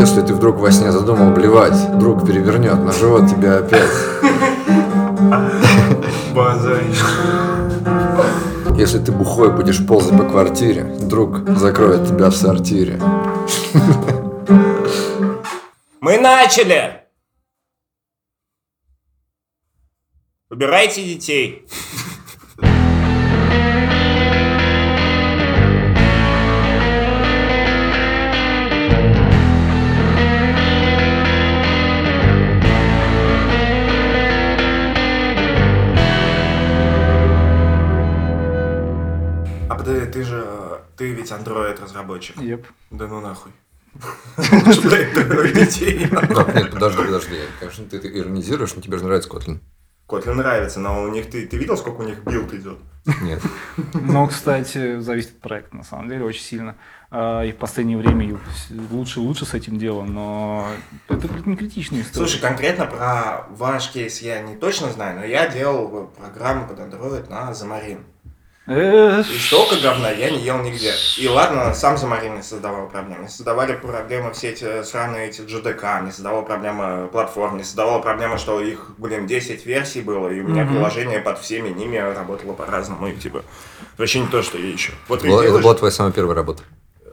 если ты вдруг во сне задумал блевать, друг перевернет на живот тебя опять. Базарь. Если ты бухой будешь ползать по квартире, друг закроет тебя в сортире. Мы начали! Убирайте детей. Ты ведь андроид разработчик. Еп. Да ну нахуй. Детей? Нет, подожди, подожди. Конечно, ты, иронизируешь, но тебе же нравится Kotlin. Kotlin нравится, но у них ты, ты видел, сколько у них build идет? Нет. Ну, кстати, зависит от проекта, на самом деле, очень сильно. А, И в последнее время и лучше лучше с этим делом, но это не критичная история. Слушай, конкретно про ваш кейс я не точно знаю, но я делал программу под Android на Xamarin. Э, И столько говна я не ел нигде. И ладно, сам Xamarin не создавал проблем. Не создавали проблемы все эти сраные эти GDK, не создавал проблемы платформ, не создавала проблемы, что их, блин, 10 версий было, и у меня Мгм. приложение под всеми ними работало по-разному. И типа, вообще не то, что я ищу. Вот Это делаешь- была твоя самая первая работа.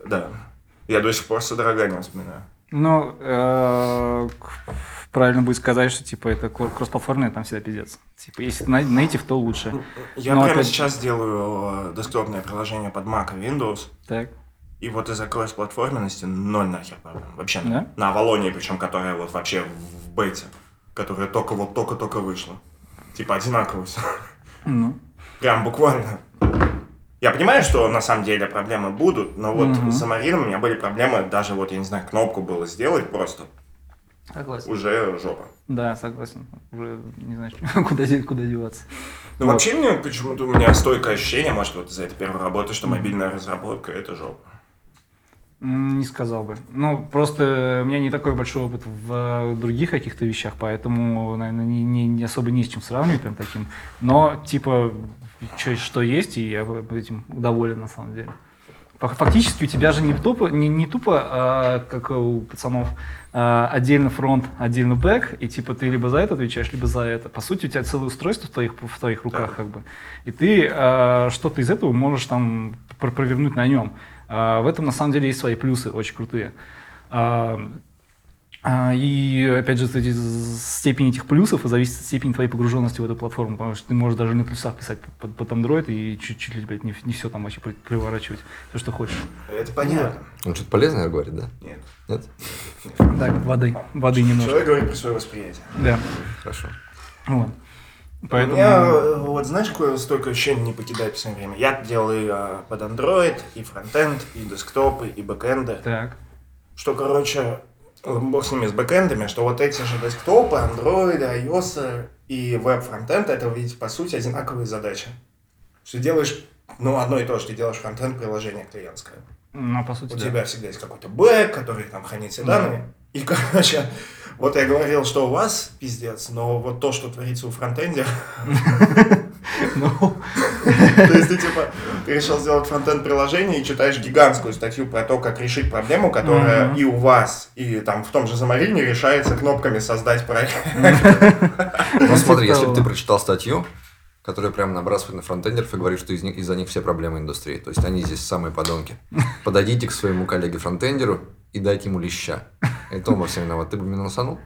Да. Я до сих пор с содроганием вспоминаю. Ну, э, правильно будет сказать, что типа это кро- кроссплатформенное, там всегда пиздец. Типа, если на- native, то лучше. Я Ну, прямо опять- сейчас делаю э, десктопное приложение под Mac и Windows. Так. И вот из-за кросс-платформенности ноль нахер проблем. Вообще Да? на Авалонии, причем которая вот вообще в бете, которая только вот только-только вышла. Типа одинаково все. Ну. Прям буквально. Я понимаю, что на самом деле проблемы будут, но вот Мгм. с Амарином у меня были проблемы, даже вот, я не знаю, кнопку было сделать просто, Согласен. уже жопа. Да, согласен. Уже не знаю, куда, куда деваться. Ну, Вот. вообще, мне почему-то у меня стойкое ощущение, может, вот из-за этой первой работы, что мобильная разработка — это жопа. Не сказал бы. Ну, просто у меня не такой большой опыт в э, других каких-то вещах, поэтому, наверное, не, не- не особо не с чем сравнивать прям таким. Но, типа, чё- что есть, и я этим доволен на самом деле. Фак- Фактически у тебя же не тупо, не, не тупо а, как у пацанов, а, отдельно фронт, отдельно бэк, и типа ты либо за это отвечаешь, либо за это. По сути, у тебя целое устройство в твоих, в твоих руках, Да. как бы. И ты а, что-то из этого можешь там пр- провернуть на нем. А, в этом на самом деле есть свои плюсы, очень крутые. А, и опять же, з- степень этих плюсов зависит от степени твоей погруженности в эту платформу, потому что ты можешь даже на плюсах писать под, под Android и чуть-чуть ли, блядь, не, не все там вообще при- приворачивать, все, что хочешь. Это понятно. Он что-то полезное говорит, да? Нет. Нет? Так, воды, воды немножко. Человек говорит про свое восприятие. Да, Хорошо. вот. Поэтому... У меня, э, вот знаешь, какое столько ощущение не покидает в последнее время? Я делаю э, под Android и фронтенд, и десктопы, и бэкэнды. Так, Что, короче, бог с ними, с бэкэндами, что вот эти же десктопы, Android, iOS и веб-фронтенд, это ведь, по сути, одинаковые задачи. Что делаешь, ну, одно и то же, ты делаешь фронтенд приложение клиентское. ну, по сути, У да. тебя всегда есть какой-то бэк, который там хранит все Да. данные. И, короче, вот я говорил, что у вас пиздец, но вот то, что творится у фронтенде, Ну, то есть ты типа, ты решил сделать фронтенд приложение и читаешь гигантскую статью про то, как решить проблему, которая и у вас, и там в том же Замарине решается кнопками создать проект. Ну смотри, если бы того. ты прочитал статью, которая прямо набрасывает на фронтендеров и говорит, что из них, из-за них все проблемы индустрии. То есть они здесь самые подонки. Подойдите к своему коллеге-фронтендеру и дайте ему леща. Это он во всем виноват. Ты бы минусанул?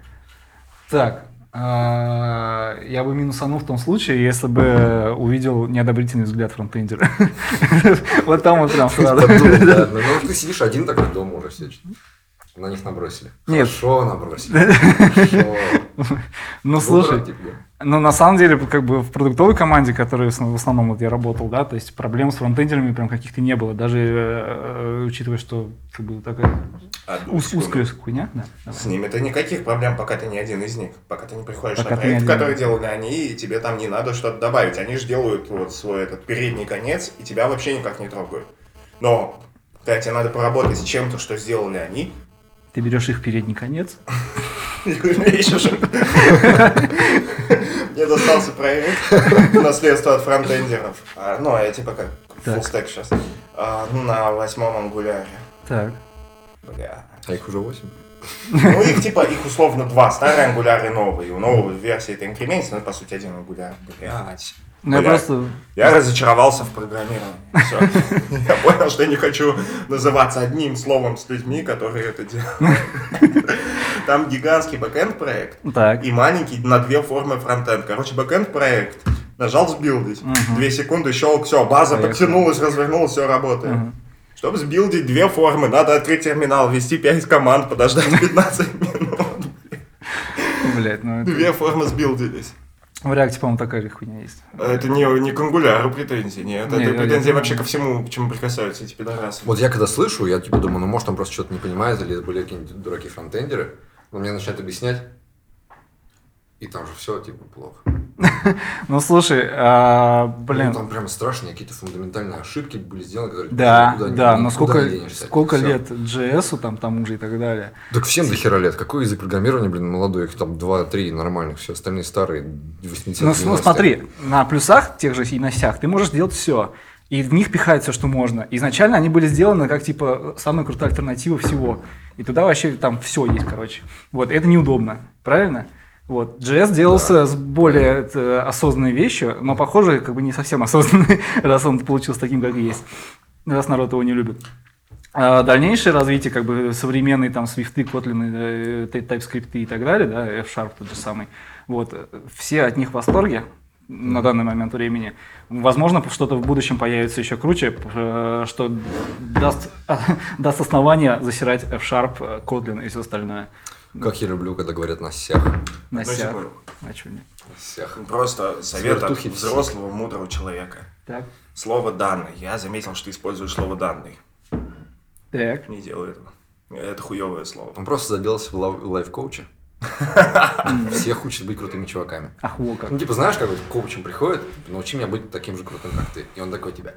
так, я бы минусанул в том случае, если бы увидел неодобрительный взгляд фронтендера. Вот там вот прям сразу. Да. Ну, ну, ты сидишь один такой дома уже все. На них набросили. Нет. Хорошо набросили. Ну, слушай. Ну, на самом деле, как бы в продуктовой команде, которой в основ- в основном вот я работал, да, то есть проблем с фронтендерами прям каких-то не было, даже э, э, учитывая, что как бы такая секунду. узкая хуйня, да. С ними-то никаких проблем, пока ты не один из них. Пока ты не приходишь на проект, который делали они, и тебе там не надо что-то добавить. Они же делают вот свой этот передний конец, и тебя вообще никак не трогают. Но когда тебе надо поработать с чем-то, что сделали они, Ты берешь их передний конец. Мне достался проект наследство от фронтендеров. А, Ну, а я типа как stack сейчас. А, ну, На восьмом ангуляре. Так. Бля. А их уже 8? Ну, их типа, их условно два, старый ангуляр и новый. У новой версии это инкрементится, но по сути один ангуляр. Блядь. Ну, я просто... Я разочаровался в программировании. Всё. Я понял, что я не хочу называться одним словом с людьми, которые это делают. Там гигантский backend проект и маленький на две формы frontend. Короче, backend проект. Нажал сбилдить. Две секунды щелк, все, база подтянулась, развернулась, все работает. Чтобы сбилдить две формы, надо открыть терминал, ввести 5 команд, подождать 15 минут. Блять, ну это... Две формы сбилдились. В реакте, по-моему, такая же хуйня есть. Это не, не к ангуляру претензии, нет. Не, это я- претензии я- вообще ко всему, к чему прикасаются эти пидорасы. Вот я когда слышу, я типа думаю, ну может он просто что-то не понимает, или это были какие-нибудь дураки фронтендеры, но мне начинают объяснять, и там же все типа плохо. Ну, слушай, а, Ну, блин, там прям страшные какие-то фундаментальные ошибки были сделаны, которые да, никуда да, но сколько, лет JS, там, тому же и так далее. Так всем до хера лет. Какой язык программирования, блин, молодой, их там 2-3 нормальных, все остальные старые, 80 Ну, ну, смотри, на плюсах тех же и на сях ты можешь делать все. И в них пихать все, что можно. Изначально они были сделаны как, типа, самая крутая альтернатива всего. И туда вообще там все есть, короче. Вот, это неудобно, правильно? Вот, JS делался с более э, осознанной вещью, но, похоже, как бы не совсем осознанный, раз он получился таким, как есть. Раз народ его не любит. А дальнейшее развитие, как бы современные там свифты, Kotlin, э, TypeScript и так далее, да, F-Sharp тот же самый, вот, все от них в восторге на данный момент времени. Возможно, что-то в будущем появится еще круче, э, что даст, даст основание засирать F-Sharp, э, Kotlin и все остальное. Как я люблю, когда говорят на сях. На сях. секунду. А чё нет? На сях. Просто совет от Свертухи взрослого, мудрого человека. Так, Слово «данный». Я заметил, что ты используешь слово «данный». так. Не делай этого. Это хуевое слово. Он просто заделался в лайф-коуче. Всех учат быть крутыми чуваками. Ах, во как. Ну, типа, знаешь, как вот коучем приходит, научи меня быть таким же крутым, как ты. И он такой тебя.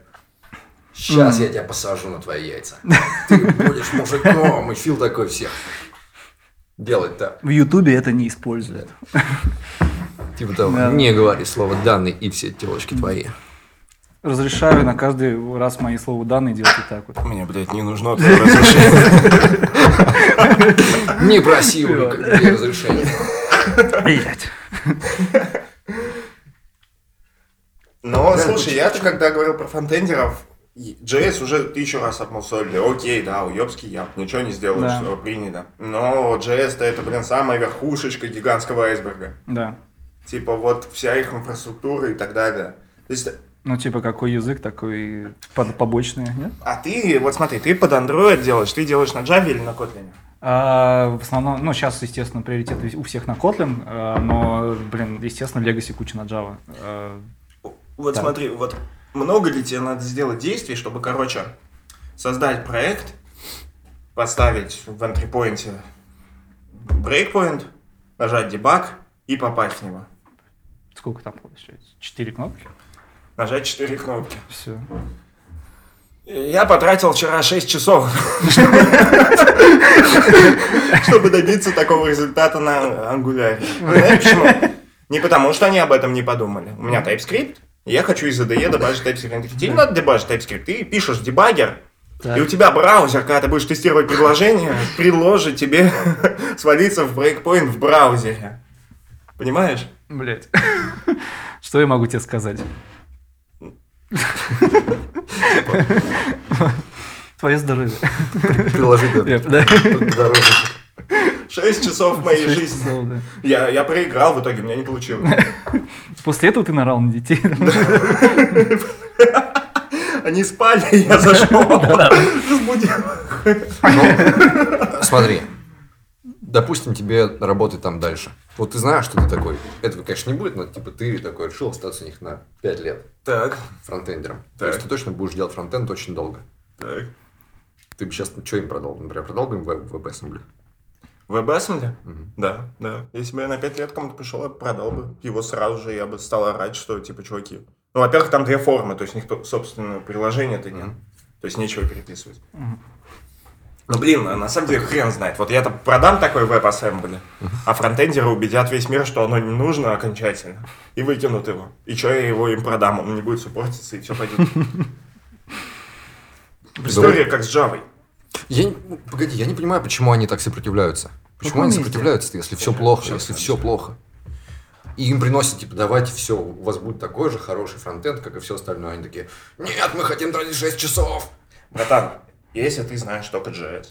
Сейчас я тебя посажу на твои яйца. Ты будешь мужиком. И Фил такой всех. Делать-то. В Ютубе это не используют. Типа того, Да. не говори слово данный и все телочки твои. Разрешаю на каждый раз мои слова данные делать и так вот. Мне, блядь, не нужно твое разрешение. Не проси у людей разрешения. Блять. Но, Да, слушай, это я-то когда говорил про фронтендеров, и JS уже тысячу раз обмусолили. Окей, да, уебский я, ничего не сделаешь, Да. принято. Но JS-то это, блин, самая верхушечка гигантского айсберга. Да. Типа вот вся их инфраструктура и так далее. То есть, Ну, типа, какой язык, такой под- побочный, нет? а ты, вот смотри, ты под Android делаешь, ты делаешь на Java или на Kotlin? А, в основном, ну, сейчас, естественно, приоритет у всех на Kotlin, а, но, блин, естественно, Legacy куча на Java. А, Вот Так. смотри, вот много ли тебе надо сделать действий, чтобы, короче, создать проект, поставить в энтрипоинте брейкпоинт, нажать дебаг и попасть в него. Сколько там получается? Четыре кнопки? Нажать 4 кнопки. Все. Я потратил вчера 6 часов, чтобы добиться такого результата на ангуляре. Знаешь почему? Не потому, что они об этом не подумали. У меня TypeScript, я хочу из IDE дебажить TypeScript. Они такие, Тебе не надо дебажить TypeScript, ты пишешь в дебаггер, Так. и у тебя браузер, когда ты будешь тестировать приложение, предложит тебе свалиться в брейкпоинт в браузере. Понимаешь? Блять. Что я могу тебе сказать? Твое здоровье. Приложи да, Да. 6 часов моей Шесть жизни. часов, да. Я, я проиграл в итоге, у меня не получилось. После этого ты нарал на детей. Они спали, я зашел. Ну, смотри. Допустим, тебе работать там дальше. Вот ты знаешь, что ты такой. Этого, конечно, не будет, но типа ты такой решил остаться у них на 5 лет Так, фронтендером. То Так. есть ты точно будешь делать фронтенд очень долго. так. Ты бы сейчас что им продал? Например, продал бы им веб- WebAssembly? WebAssembly? Мгм. Да, да. Если бы я на 5 лет кому-то пришел, я бы продал бы его сразу же, я бы стал орать, что типа, чуваки. Ну, во-первых, там две формы, то есть никто, собственно, приложения-то нет. Мгм. То есть нечего переписывать. Мгм. Ну, блин, а на самом деле хрен знает. Вот я-то продам такой веб-ассембли, а фронтендеры убедят весь мир, что оно не нужно окончательно, и выкинут его. И что я его им продам? Он не будет суппортиться, и все пойдет. История как с Java. Я не- погоди, я не понимаю, почему они так сопротивляются. Почему они сопротивляются, если все плохо, если все плохо? И им приносят, типа, давайте все, у вас будет такой же хороший фронтенд, как и все остальное. Они такие, нет, мы хотим тратить 6 часов. Братан, если ты знаешь только JS,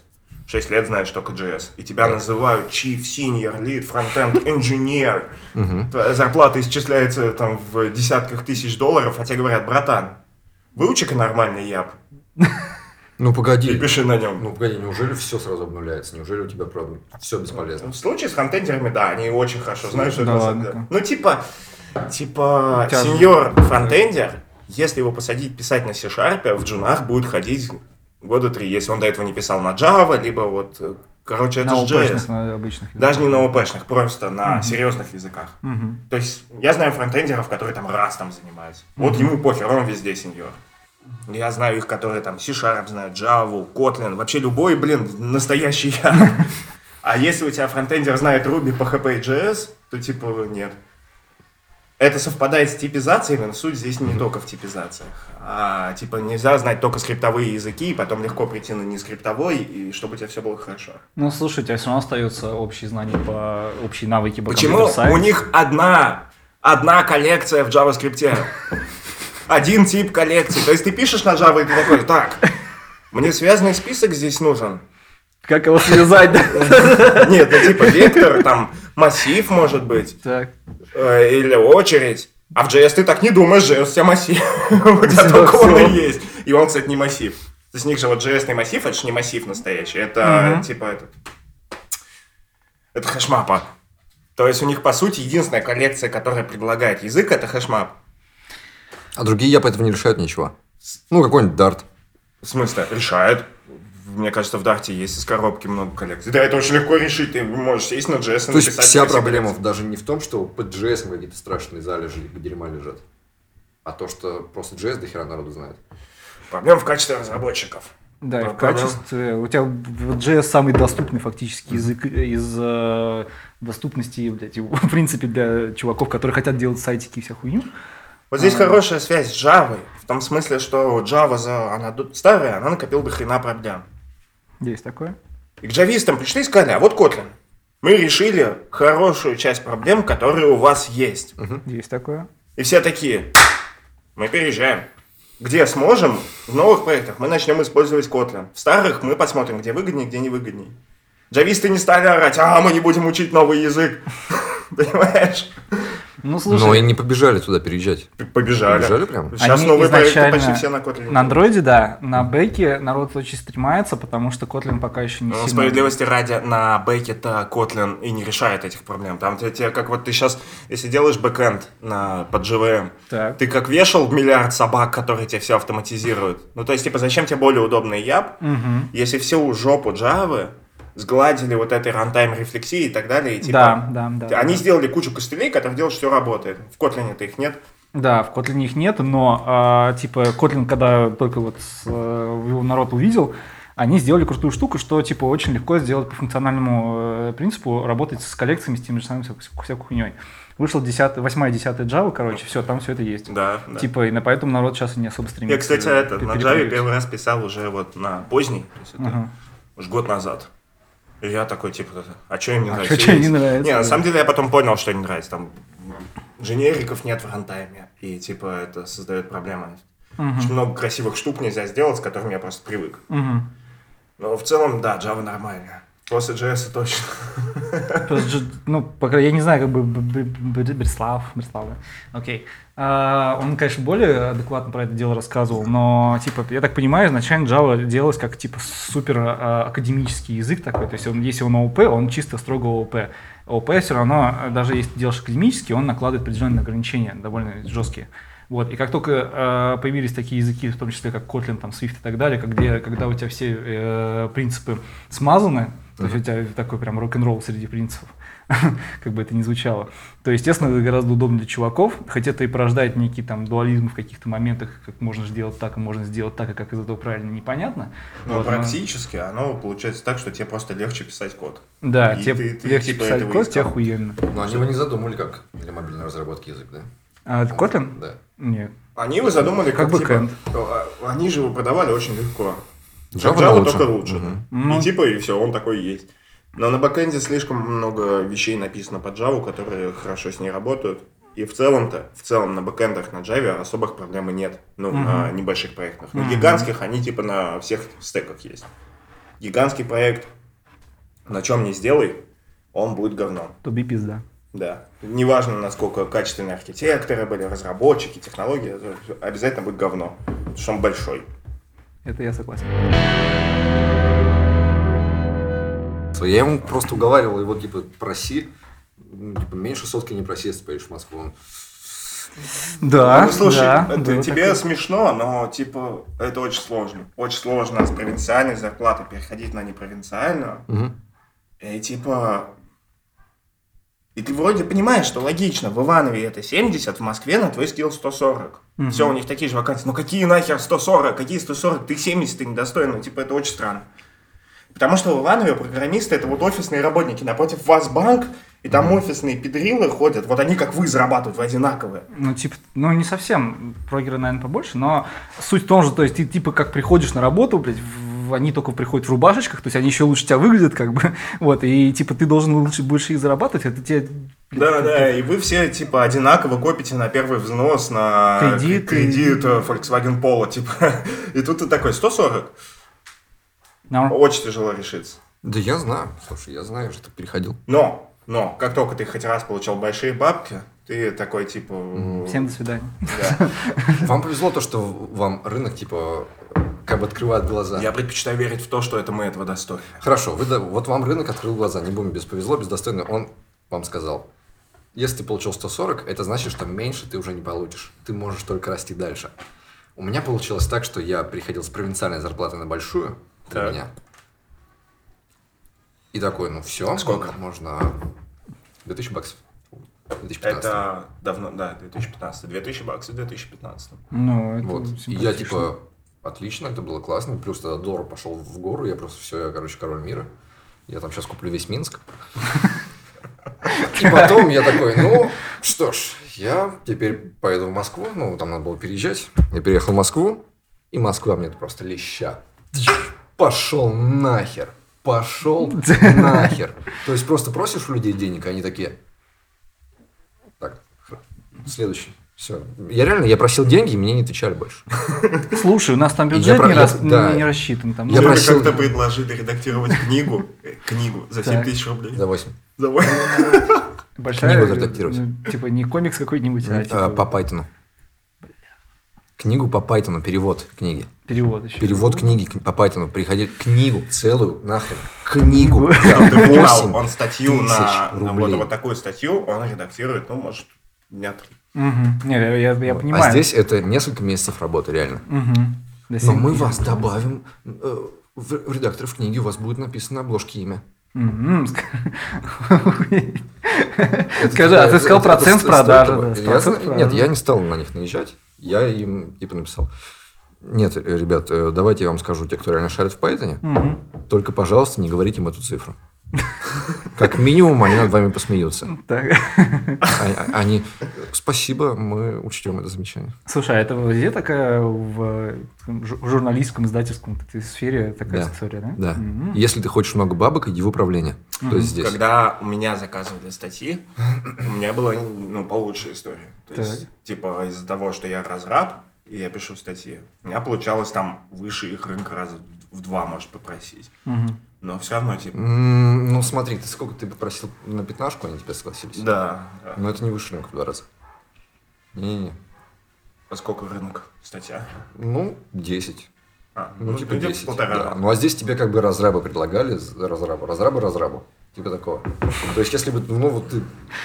6 лет знаешь только JS, и тебя называют Chief Senior Lead Frontend Engineer, зарплата исчисляется там в десятках тысяч долларов, а тебе говорят, братан, выучи-ка нормальный яб Ну, и погоди. пиши на нем. Ну, погоди, неужели все сразу обнуляется? Неужели у тебя, правда, все бесполезно? В случае с фронтендерами, да, они очень хорошо знают, что Да это ладно. деле. Ну, типа, типа, же- сеньор фронтендер, если его посадить писать на C-Sharp, в джунах будет ходить года три, если он до этого не писал на Java, либо вот, э, короче, это На же JS. На обычных. Даже не на ОПшных, просто на серьезных языках. Мгм. То есть, я знаю фронтендеров, которые там раз там занимаются. Вот ему пофиг, он везде сеньор. Я знаю их, которые там C-Sharp знают, Java, Kotlin, вообще любой, блин, настоящий я. А если у тебя фронтендер знает Ruby, PHP и JS, то типа нет. Это совпадает с типизацией, но суть здесь не только в типизациях. А типа нельзя знать только скриптовые языки, и потом легко прийти на нескриптовой, и чтобы у тебя все было хорошо. Ну, слушай, у тебя все равно остаются общие знания по общие навыки по Почему у них одна, одна коллекция в JavaScript? Один тип коллекции. То есть ты пишешь на Java, и ты такой, так, мне связанный список здесь нужен. Как его связать? Нет, ну типа вектор, там массив может быть, Так. э, или очередь. А в JS ты так не думаешь, JS у тебя массив. У тебя только он и есть. И он, кстати, не массив. То есть у них же вот JS массив, это же не массив настоящий. Это типа этот... Это hashmap а. То есть у них, по сути, единственная коллекция, которая предлагает язык, это hashmap. А другие я поэтому не решают ничего. Ну, какой-нибудь Dart. В смысле, решает. Мне кажется, в Дарте есть из коробки много коллекций. Да, это очень легко решить. Ты можешь сесть на JS и То есть написать вся проблема коллекцию. даже не в том, что под JS какие-то страшные залежи дерьма лежат, а то, что просто JS до хера народу знает. Проблема в качестве разработчиков. Да, и в качестве... У тебя JS самый доступный фактически язык из э, доступности, блядь, в принципе, для чуваков, которые хотят делать сайтики и вся хуйню. Вот здесь А. хорошая связь с Java. В том смысле, что Java, за... она старая, она накопила до хрена проблем. Есть такое. И к джавистам пришли и сказали, а вот Kotlin. Мы решили хорошую часть проблем, которые у вас есть. Есть такое. И все такие, мы переезжаем. Где сможем, в новых проектах мы начнем использовать Kotlin. В старых мы посмотрим, где выгоднее, где не выгоднее. Джависты не стали орать, а мы не будем учить новый язык. Понимаешь? Ну, слушай, Но и не побежали туда переезжать. Побежали. Побежали прям? Сейчас Они новые проекты изначально почти все на Kotlin. на андроиде, да, на бэке народ очень стремается, потому что Kotlin пока еще не Ну, сильно... справедливости ради, на бэке-то Kotlin и не решает этих проблем. Там тебе, как вот ты сейчас, если делаешь бэкэнд на, под JVM, Так. ты как вешал миллиард собак, которые тебе все автоматизируют. Ну, то есть, типа, зачем тебе более удобный ЯП, Мгм. если всю жопу Java сгладили вот этой runtime рефлексии и так далее, и типа... Да, да, да. Они да. сделали кучу костылей, которые делают, что все работает. В Kotlin-то их нет. Да, в Kotlin их нет, но а, типа Kotlin, когда только вот э, его народ увидел, они сделали крутую штуку, что типа очень легко сделать по функциональному э, принципу работать с коллекциями, с теми же самыми всякой, хуйней. Вышел 10, 8 10 Java, короче, все, там все это есть. Да, да. Типа, и на поэтому народ сейчас и не особо стремится. Я, кстати, это, на Java первый раз писал уже вот на поздний, то есть это Ага. уж год назад. И я такой, типа, а что им не А нравится? чё- чё не нравится, Не, на самом деле я потом понял, что не нравится. Там дженериков нет в рантайме, и, типа, это создает проблемы. Мгм. Очень много красивых штук нельзя сделать, с которыми я просто привык. Мгм. Но в целом, да, Java нормальная. После JS точно. Просто же, ну, пока я не знаю, как бы Берслав, Берслав, окей. А, он, конечно, более адекватно про это дело рассказывал, но, типа, я так понимаю, изначально Java делалась как, типа, супер а, академический язык такой, то есть он, если он ООП, он чисто строго ООП. ООП все равно, а, даже если ты делаешь академический, он накладывает определенные ограничения, довольно жесткие. Вот. И как только э, появились такие языки, в том числе как Kotlin, там, Swift и так далее, как где, когда у тебя все э, принципы смазаны, то есть у тебя такой прям рок-н-ролл среди принципов, как бы это ни звучало, то, естественно, это гораздо удобнее для чуваков, хотя это и порождает некий там дуализм в каких-то моментах, как можно сделать так, а можно сделать так, и как из этого правильно, непонятно. Но Вот, практически оно получается так, что тебе просто легче писать код. Да, И тебе ты- ты легче типа писать код, тебе охуенно. Но они его не задумали как для мобильной разработки язык, да? А это Kotlin? Да. Нет. Они его задумали Как как, типа, бэкэнд. а, Они же его продавали очень легко. Java, Java лучше. только лучше. Мгм. Ну. И типа, и все, он такой есть. Но на бэкэнде слишком много вещей написано под Java, которые хорошо с ней работают. И в целом-то, в целом на бэкэндах на Java особых проблем нет. Ну, Мгм. на небольших проектах. На Мгм. гигантских они типа на всех стеках есть. Гигантский проект, на чем не сделай, он будет говном. Туби пизда. Да. Неважно, насколько качественные архитекторы были, разработчики, технологии, это обязательно будет говно. Потому что он большой. Это я согласен. Я ему просто уговаривал его, типа, проси, ну, типа, меньше сотки не проси, если поедешь в Москву. Он, Да, ну, слушай, да, это было тебе такое. смешно, но типа это очень сложно. Очень сложно с провинциальной зарплаты переходить на непровинциальную. Мгм. И типа... И ты вроде понимаешь, что логично, в Иванове это 70, в Москве на твой скилл 140. Мгм. Все, у них такие же вакансии. Ну какие нахер 140? Какие 140? Ты 70, ты недостойный. Типа это очень странно. Потому что в Иванове программисты это вот офисные работники. Напротив вас банк, и там офисные педрилы ходят. Вот они как вы зарабатывают в одинаковые. Ну, типа, ну, не совсем. Прогеры, наверное, побольше, но суть в том же, то есть ты, типа, как приходишь на работу, блядь, в- они только приходят в рубашечках, то есть они еще лучше тебя выглядят, как бы, вот, и, типа, ты должен лучше, больше их зарабатывать, это тебе... Да, как- да, и вы все типа одинаково копите на первый взнос на Кредит кредит и- э, Volkswagen Polo, типа. И тут ты такой, 140? Ну, Очень тяжело решиться. Да я знаю, слушай, я знаю, что ты переходил. Но, но, как только ты хоть раз получал большие бабки, ты такой, типа... всем до свидания. да. Вам повезло то, что вам рынок, типа, как бы открывает глаза. Я предпочитаю верить в то, что это мы этого достойны. Хорошо, вы, вот вам рынок открыл глаза, не будем без повезло, без достойно. Он вам сказал, если ты получил 140, это значит, что меньше ты уже не получишь. Ты можешь только расти дальше. У меня получилось так, что я приходил с провинциальной зарплатой на большую для Так. меня. И такой, ну все, Сколько? можно 2000 баксов. 2015. Это давно, да, 2015. 2000 баксов в 2015. Ну, это Вот. И я типа, отлично, это было классно. Плюс тогда доллар пошел в гору, я просто все, я, короче, король мира. Я там сейчас куплю весь Минск. И потом я такой, ну, что ж, я теперь поеду в Москву. Ну, там надо было переезжать. Я переехал в Москву, и Москва мне просто леща. Пошел нахер. Пошел нахер. То есть просто просишь у людей денег, они такие. Так, следующий. Все. Я реально, я просил деньги, и мне не отвечали больше. Слушай, у нас там Я бюджет про- не, я- рас- да. не- рассчитан. Там, Я ну, Мне просил- как-то предложили редактировать книгу, э, книгу за 7 Так. тысяч рублей. За 8. За восемь. большая, книгу редактировать. ну, типа не комикс какой-нибудь, а, типа, А, По Пайтону. Книгу по Пайтону, перевод книги. перевод еще. Перевод книги по Пайтону. Приходи книгу целую, нахрен. Книгу. 8 он статью на, вот такую статью, он редактирует, ну, может, дня три. Мгм. Не, я, я- я Вот. понимаю. А здесь это несколько месяцев работы, реально. До Но мы вас добавим э, в в редактор в книге, у вас будет написано на обложке имя. Скажи, а ты сказал процент продажи. Нет, я не стал на них наезжать. Я им типа написал. Нет, э, ребят, э, давайте я вам скажу, те, кто реально шарит в Python, только, пожалуйста, не говорите им эту цифру. Как минимум, они над вами посмеются. Так. Они, спасибо, мы учтем это замечание. Слушай, а это везде такая в журналистском, издательском сфере такая Да. история, да? Да. Мгм. Если ты хочешь много бабок, иди в управление. То есть здесь. Когда у меня заказывали статьи, у меня была ну, получше история. То есть, Так. типа, из-за того, что я разраб, и я пишу статьи, у меня получалось там выше их рынка раза в два, может, попросить. Мгм. Но все равно, типа, М, Ну, смотри, ты сколько ты попросил на пятнашку, они тебе согласились? да. да. Но это не выше рынка в два раза. Не-не-не. Поскольку рынок статья. Ну, 10. А, Ну, типа где-то 10. полтора. да. Ну, а здесь тебе как бы разрабы предлагали, разрабу, разрабы, разрабу. Типа такого. То есть, если бы, ну, вот ты,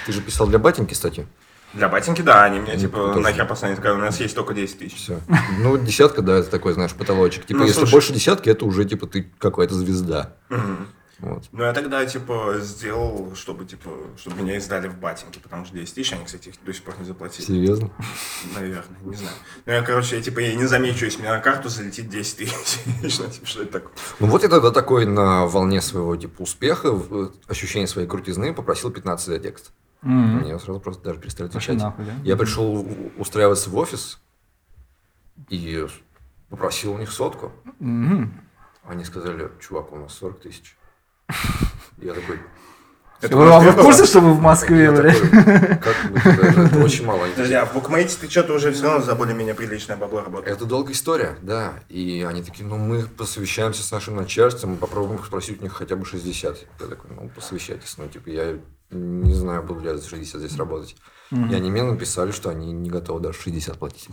ты же писал для батеньки статью. Для батеньки, да, они мне, типа, тоже. нахер послали, сказали, у нас есть только 10 тысяч. Все. Ну, десятка, да, это такой, знаешь, потолочек. Типа, Ну, если слушай. больше десятки, это уже, типа, ты какая-то звезда. Мгм. Вот. Ну, я тогда, типа, сделал, чтобы, типа, чтобы меня издали в батеньке, потому что 10 тысяч, они, кстати, их до сих пор не заплатили. Серьезно? Наверное, не знаю. Ну, я, короче, я, типа, я не замечу, если мне на карту залетит 10 тысяч. Ну, типа, что это такое? Ну, вот я тогда такой на волне своего, типа, успеха, в- ощущения своей крутизны, попросил 15 за текст. Мгм. Мне сразу просто даже перестали отвечать. нахуй, да? Я пришел устраиваться в офис и попросил у них сотку. Мгм. Они сказали, чувак, у нас 40 тысяч. Я такой, Это Вы в вам Москве в курсе, что вы в Москве, я бля? такой, как бы, это, очень мало. Подожди, а в букмейте ты что-то уже все равно за более-менее приличное бабло работаешь? Это долгая история, да. И они такие, ну, мы посовещаемся с нашим начальством, мы попробуем спросить у них хотя бы 60. Я такой, ну, посовещайтесь. Ну, типа, я не знаю, буду ли я за 60 здесь работать. И они мне написали, что они не готовы даже 60 платить.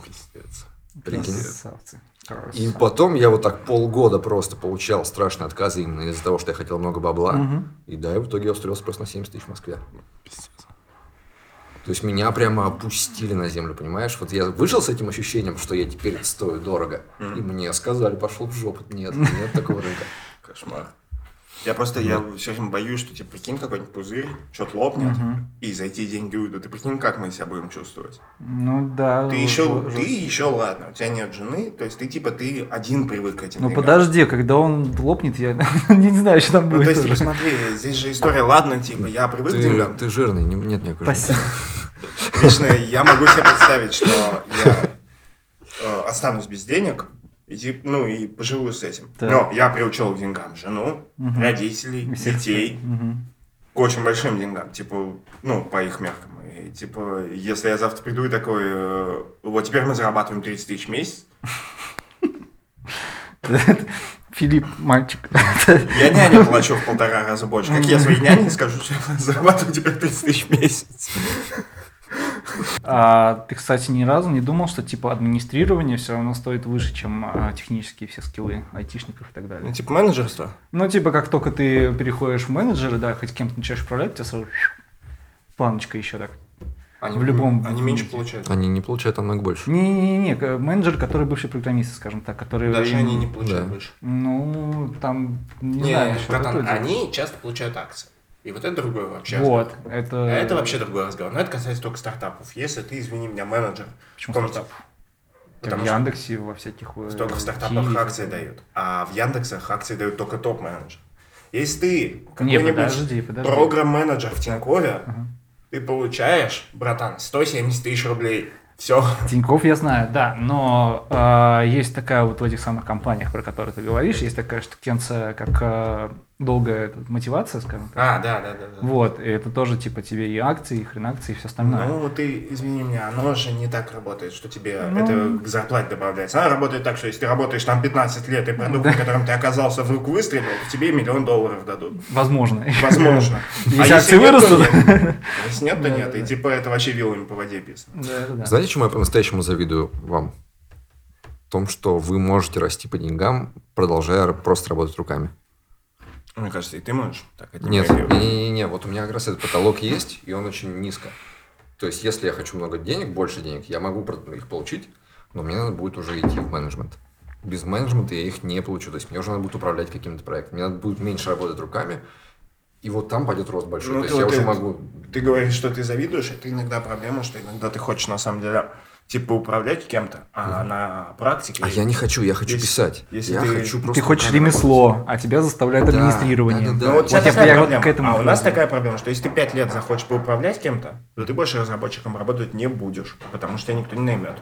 Прикинь. Красавцы. И потом я вот так полгода просто получал страшные отказы именно из-за того, что я хотел много бабла. Мгм. И да, и в итоге я устроился просто на 70 тысяч в Москве. То есть меня прямо опустили на землю, понимаешь? Вот я вышел с этим ощущением, что я теперь стою дорого. И мне сказали, пошел в жопу. Нет, нет такого рынка. Кошмар. Я просто, я все время боюсь, что, типа, прикинь, какой-нибудь пузырь, что-то лопнет, и за эти деньги уйдут. Ты прикинь, как мы себя будем чувствовать? Ну да. Ты еще, ты еще, ладно, у тебя нет жены, то есть ты, типа, ты один привык к этим Ну деньгам. подожди, когда он лопнет, я не знаю, что там Ну, будет. то есть, типа, смотри, здесь же история, ладно, типа, я привык к Ты, деньгам. ты жирный, не- нет никакой жизни. Спасибо. Лично я могу себе представить, что я э, останусь без денег, и, ну, и поживу с этим. Так. Но я приучил к деньгам жену, Мгм. родителей, детей, Мгм. к очень большим деньгам, типа, ну, по их меркам. И, типа, если я завтра приду и такой, э, вот теперь мы зарабатываем 30 тысяч в месяц, Филипп, мальчик. я няне плачу в полтора раза больше. Как я своей няне скажу, что я зарабатываю теперь 30 тысяч в месяц? А ты, кстати, ни разу не думал, что типа администрирование все равно стоит выше, чем а, технические все скиллы айтишников и так Ну, далее? типа, менеджерство. Ну, типа, как только ты переходишь в менеджеры, да, хоть кем-то начинаешь управлять, у тебя сразу планочка еще так. Они, В любом- Они меньше получают. Они не получают намного больше. Не-не-не, к- менеджер, который бывший программист, скажем так, который... Даже им- они не получают Да. больше. Ну, там, не, Не, знаю, братан, они часто получают акции. И вот это другой вообще Вот, разговор. это... А это вообще другой разговор. Но это касается только стартапов. Если ты, извини меня, менеджер, Почему стартап? потому в Яндексе, во всяких... э, только в стартапах Киеве. акции дают, а в Яндексах акции дают только топ-менеджер. Если ты какой-нибудь программ-менеджер в Тинькове, Ага. ты получаешь, братан, 170 тысяч рублей. Все. Тиньков я знаю, да, но э, есть такая вот в этих самых компаниях, про которые ты говоришь, есть такая штукенция, как э, долгая эта мотивация, скажем так. А, да, да, да. да. Вот, и это тоже типа тебе и акции, и хрен акции, и все остальное. Ну, ты, извини меня, оно же не так работает, что тебе Ну. это к зарплате добавляется. Она работает так, что если ты работаешь там 15 лет, и продукт, на котором ты оказался, вдруг выстрелил, то тебе миллион долларов дадут. Возможно. Возможно. Если А акции нет, то вырастут. Если нет, то Да, нет. да, И да. типа это вообще вилами по воде писано. Да, да, да. Знаете, чему я по-настоящему завидую вам? В том, что вы можете расти по деньгам, продолжая просто работать руками. Мне кажется, и ты можешь так это Нет, не-не-не, вот у меня как раз этот потолок есть, и он очень низко. То есть, если я хочу много денег, больше денег, я могу их получить, но мне надо будет уже идти в менеджмент. Без менеджмента я их не получу. То есть, мне уже надо будет управлять каким-то проектом. Мне надо будет меньше работать руками, и вот там пойдет рост большой. Ну, То есть, я уже это- могу... Ты говоришь, что ты завидуешь, это иногда проблема, что иногда ты хочешь на самом деле типа управлять кем-то, а на практике... А я не хочу, я хочу Если- писать. если я ты- хочу просто Ты хочешь ремесло, а тебя заставляют Да, администрирование. да, да, Ну, да. вот у тебя Вот я- я вот проблема. к этому а у нас такая проблема, что если ты пять лет захочешь поуправлять кем-то, то ты больше разработчиком работать не будешь, потому что тебя никто не наймет.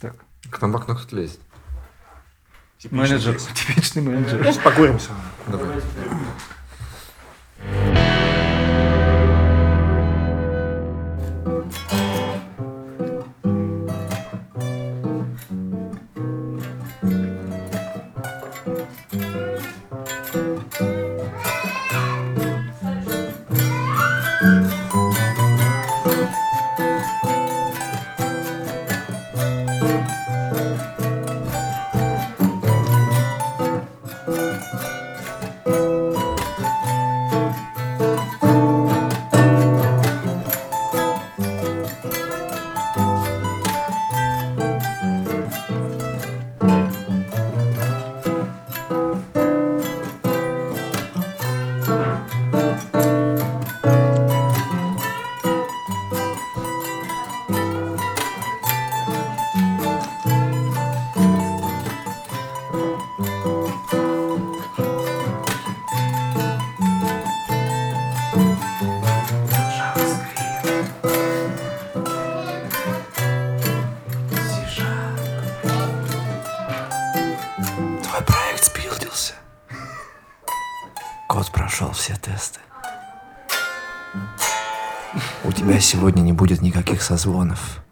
Так. К нам в окно кто-то лезет. Типичный Менеджер, типичный менеджер. Покуримся. Давай. Созвонов.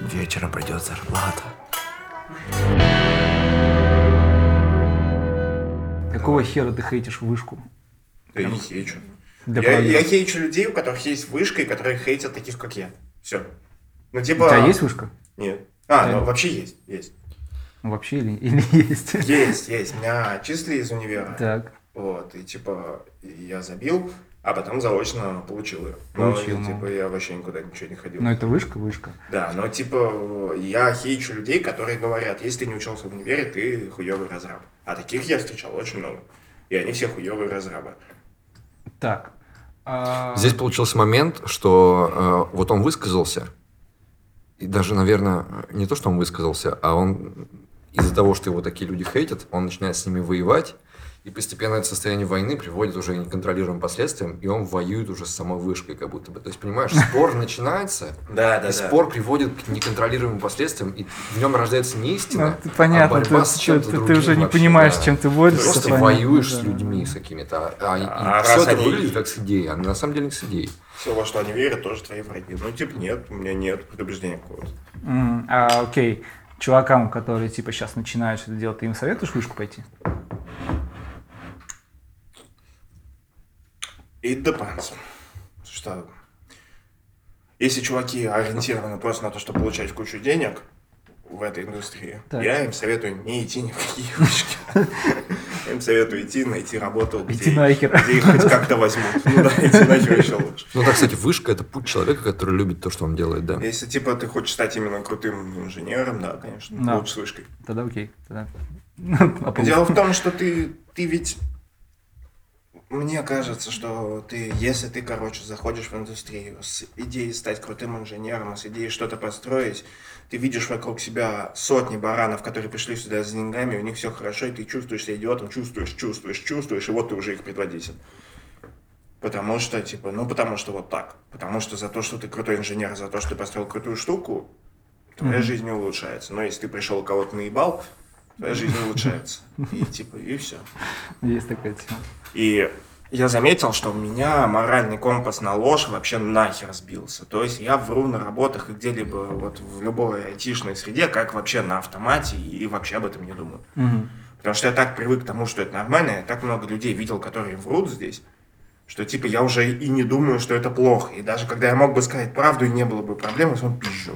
Вечером придет зарплата. Какого хера ты хейтишь вышку? Да я не хейчу. Я, я хейчу людей, у которых есть вышка, и которые хейтят таких, как я. Все. Ну, типа... У тебя есть вышка? Нет. А, Да. ну вообще есть, есть. Ну, Вообще или, или есть? Есть, есть. Меня числили из универа. Так. Вот, и типа я забил, а потом заочно получил ее. Но, Получил, и, ну. типа я вообще никуда ничего не ходил. Но это вышка, вышка. Да, но типа я хейчу людей, которые говорят, если ты не учился в универе, ты хуёвый разраб. А таких я встречал очень много. И они все хуёвые разрабы. Так. а, Здесь получился момент, что э, вот он высказался, и даже, наверное, не то, что он высказался, а он из-за того, что его такие люди хейтят, он начинает с ними воевать, и постепенно это состояние войны приводит уже к неконтролируемым последствиям, и он воюет уже с самой вышкой как будто бы. То есть, понимаешь, спор начинается, Да, да, и да. спор приводит к неконтролируемым последствиям, и в нем рождается не ну, истина, ты- понятно, а борьба ты, с ты- чем-то ты- ты уже не вообще, понимаешь, да. с чем ты Ты борешься. просто понятно, воюешь да. с людьми, с какими-то. А, и- А и все раз это они- выглядит как с идеей, а на самом деле не с идеей. Все, во что они верят, тоже твои враги. Ну, типа, нет, у меня нет предубеждения какого-то. М, А, окей. Чувакам, которые типа сейчас начинают что-то делать, ты им советуешь вышку пойти? It depends. Что если чуваки ориентированы просто на то, чтобы получать кучу денег в этой индустрии, Так. я им советую не идти ни в какие вышки. Я им советую идти, найти работу, где, где их хоть как-то возьмут. Ну да, идти нахер еще лучше. Ну, так, кстати, вышка – это путь человека, который любит то, что он делает, да. Если, типа, ты хочешь стать именно крутым инженером, да, конечно, лучше с вышкой. Тогда окей. Тогда... Дело в том, что ты, ты ведь... Мне кажется, что ты, если ты, короче, заходишь в индустрию с идеей стать крутым инженером, с идеей что-то построить, ты видишь вокруг себя сотни баранов, которые пришли сюда с деньгами, у них все хорошо, и ты чувствуешь себя идиотом, чувствуешь, чувствуешь, чувствуешь, и вот ты уже их предводитель. Потому что, типа, ну, потому что вот так. Потому что за то, что ты крутой инженер, за то, что ты построил крутую штуку, твоя Мгм. жизнь не улучшается. Но если ты пришел кого-то наебал, твоя жизнь улучшается. И типа, и все. Есть такая тема. И я заметил, что у меня моральный компас на ложь вообще нахер сбился. То есть я вру на работах и где-либо вот в любой айтишной среде, как вообще на автомате, и вообще об этом не думаю. Мгм. Потому что я так привык к тому, что это нормально, я так много людей видел, которые врут здесь, что типа я уже и не думаю, что это плохо. И даже когда я мог бы сказать правду, и не было бы проблем, я сам пизжу.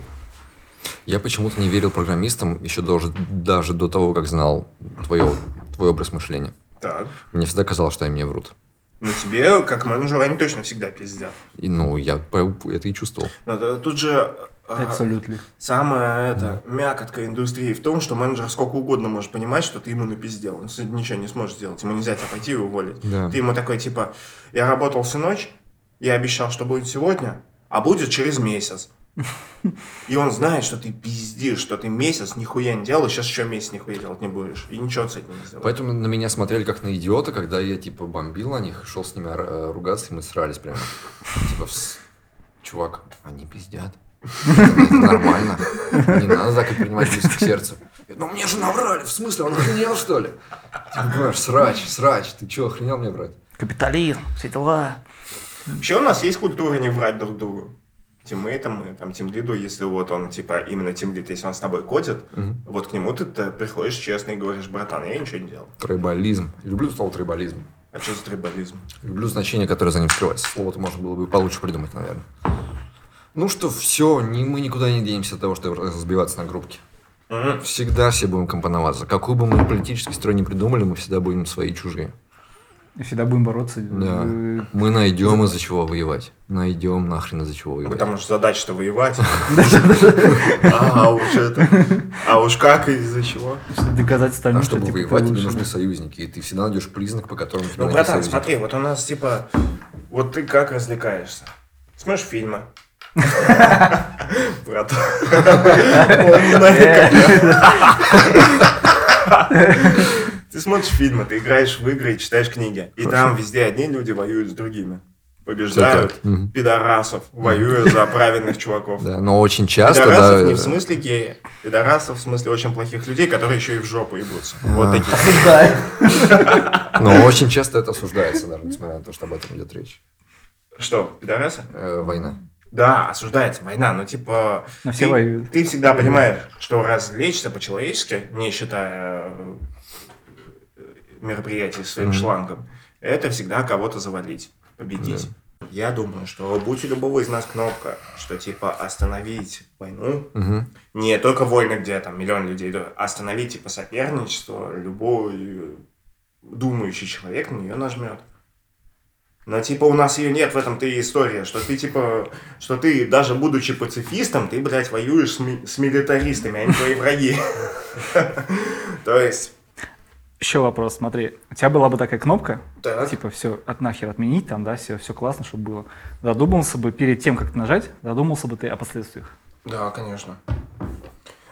Я почему-то не верил программистам еще даже, даже до того, как знал твое, твой образ мышления. Так. Мне всегда казалось, что они мне врут. Но тебе, как менеджеру, они точно всегда пиздят. И, ну, я это и чувствовал. Но тут же а, Абсолютно. самая это, мякотка индустрии в том, что менеджер сколько угодно может понимать, что ты ему напиздел. Он ничего не сможет сделать. Ему нельзя тебя пойти и уволить. Да. Ты ему такой, типа, я работал всю ночь, я обещал, что будет сегодня, а будет через месяц. И он знает, что ты пиздишь, что ты месяц нихуя не делал, и сейчас еще месяц нихуя делать не будешь. И ничего с этим не сделаешь. Поэтому на меня смотрели как на идиота, когда я, типа, бомбил на них, шел с ними ор- ругаться, и мы срались прямо. Типа, «Вс, чувак, они пиздят. Это нормально. Не надо так и принимать близко к сердцу. Ну мне же наврали, в смысле, он охренел, что ли? Ты понимаешь, срач, срач, ты что, охренел мне брать? Капитализм, все дела. Вообще у нас есть культура не врать друг другу. Тиммейтам, мы, там, тимлиду, если вот он, типа, именно тимлид, если он с тобой кодит, Мгм. вот к нему ты приходишь честно и говоришь, братан, я ничего не делал. Тройболизм. Люблю слово тройболизм. А что за трибализм? Люблю значение, которое за ним скрывается. Слово-то можно было бы получше придумать, наверное. Ну что, все, не, мы никуда не денемся от того, чтобы разбиваться на группки. Мгм. Всегда все будем компоноваться. Какой бы мы политический строй не придумали, мы всегда будем свои чужие. Всегда будем бороться. Да. э, Мы найдем из-за чего воевать. Найдем нахрен из-за чего воевать. Потому что задача-то воевать. А уж это. А уж как и из-за чего? Доказать остальным, А что чтобы типа, воевать, тебе нужны союзники. И ты всегда найдешь признак, по которому тебе Ну, братан, смотри, вот у нас, типа, вот ты как развлекаешься? Смотришь фильмы. Брат. Ты смотришь фильмы, ты играешь в игры и читаешь книги. И там везде одни люди воюют с другими. побеждают так. Мгм. пидорасов, воюя за правильных чуваков. Да, но очень часто, Пидорасов да, не в смысле гея. Пидорасов в смысле очень плохих людей, которые еще и в жопу ебутся. Вот А. такие. но очень часто это осуждается, даже несмотря на то, что об этом идет речь. Что, пидорасы? Э, война. Да, осуждается война, но типа... Но все ты, воюют. ты всегда понимаешь, что развлечься по-человечески, не считая э, мероприятий своим Мгм. шлангом, это всегда кого-то завалить, победить. Я думаю, что будь у любого из нас кнопка, что типа остановить войну, Мгм. не только войны, где там миллион людей, остановить типа соперничество, любой э, думающий человек на нее нажмет. Но типа у нас ее нет, в этом-то и история, что ты типа, что ты даже будучи пацифистом, ты, блядь, воюешь с, ми- с милитаристами, а не твои враги. То есть, Еще вопрос, смотри, у тебя была бы такая кнопка, так, типа все от нахер отменить, там, да, все, все классно, чтобы было. Задумался бы перед тем, как нажать, задумался бы ты о последствиях. да, конечно.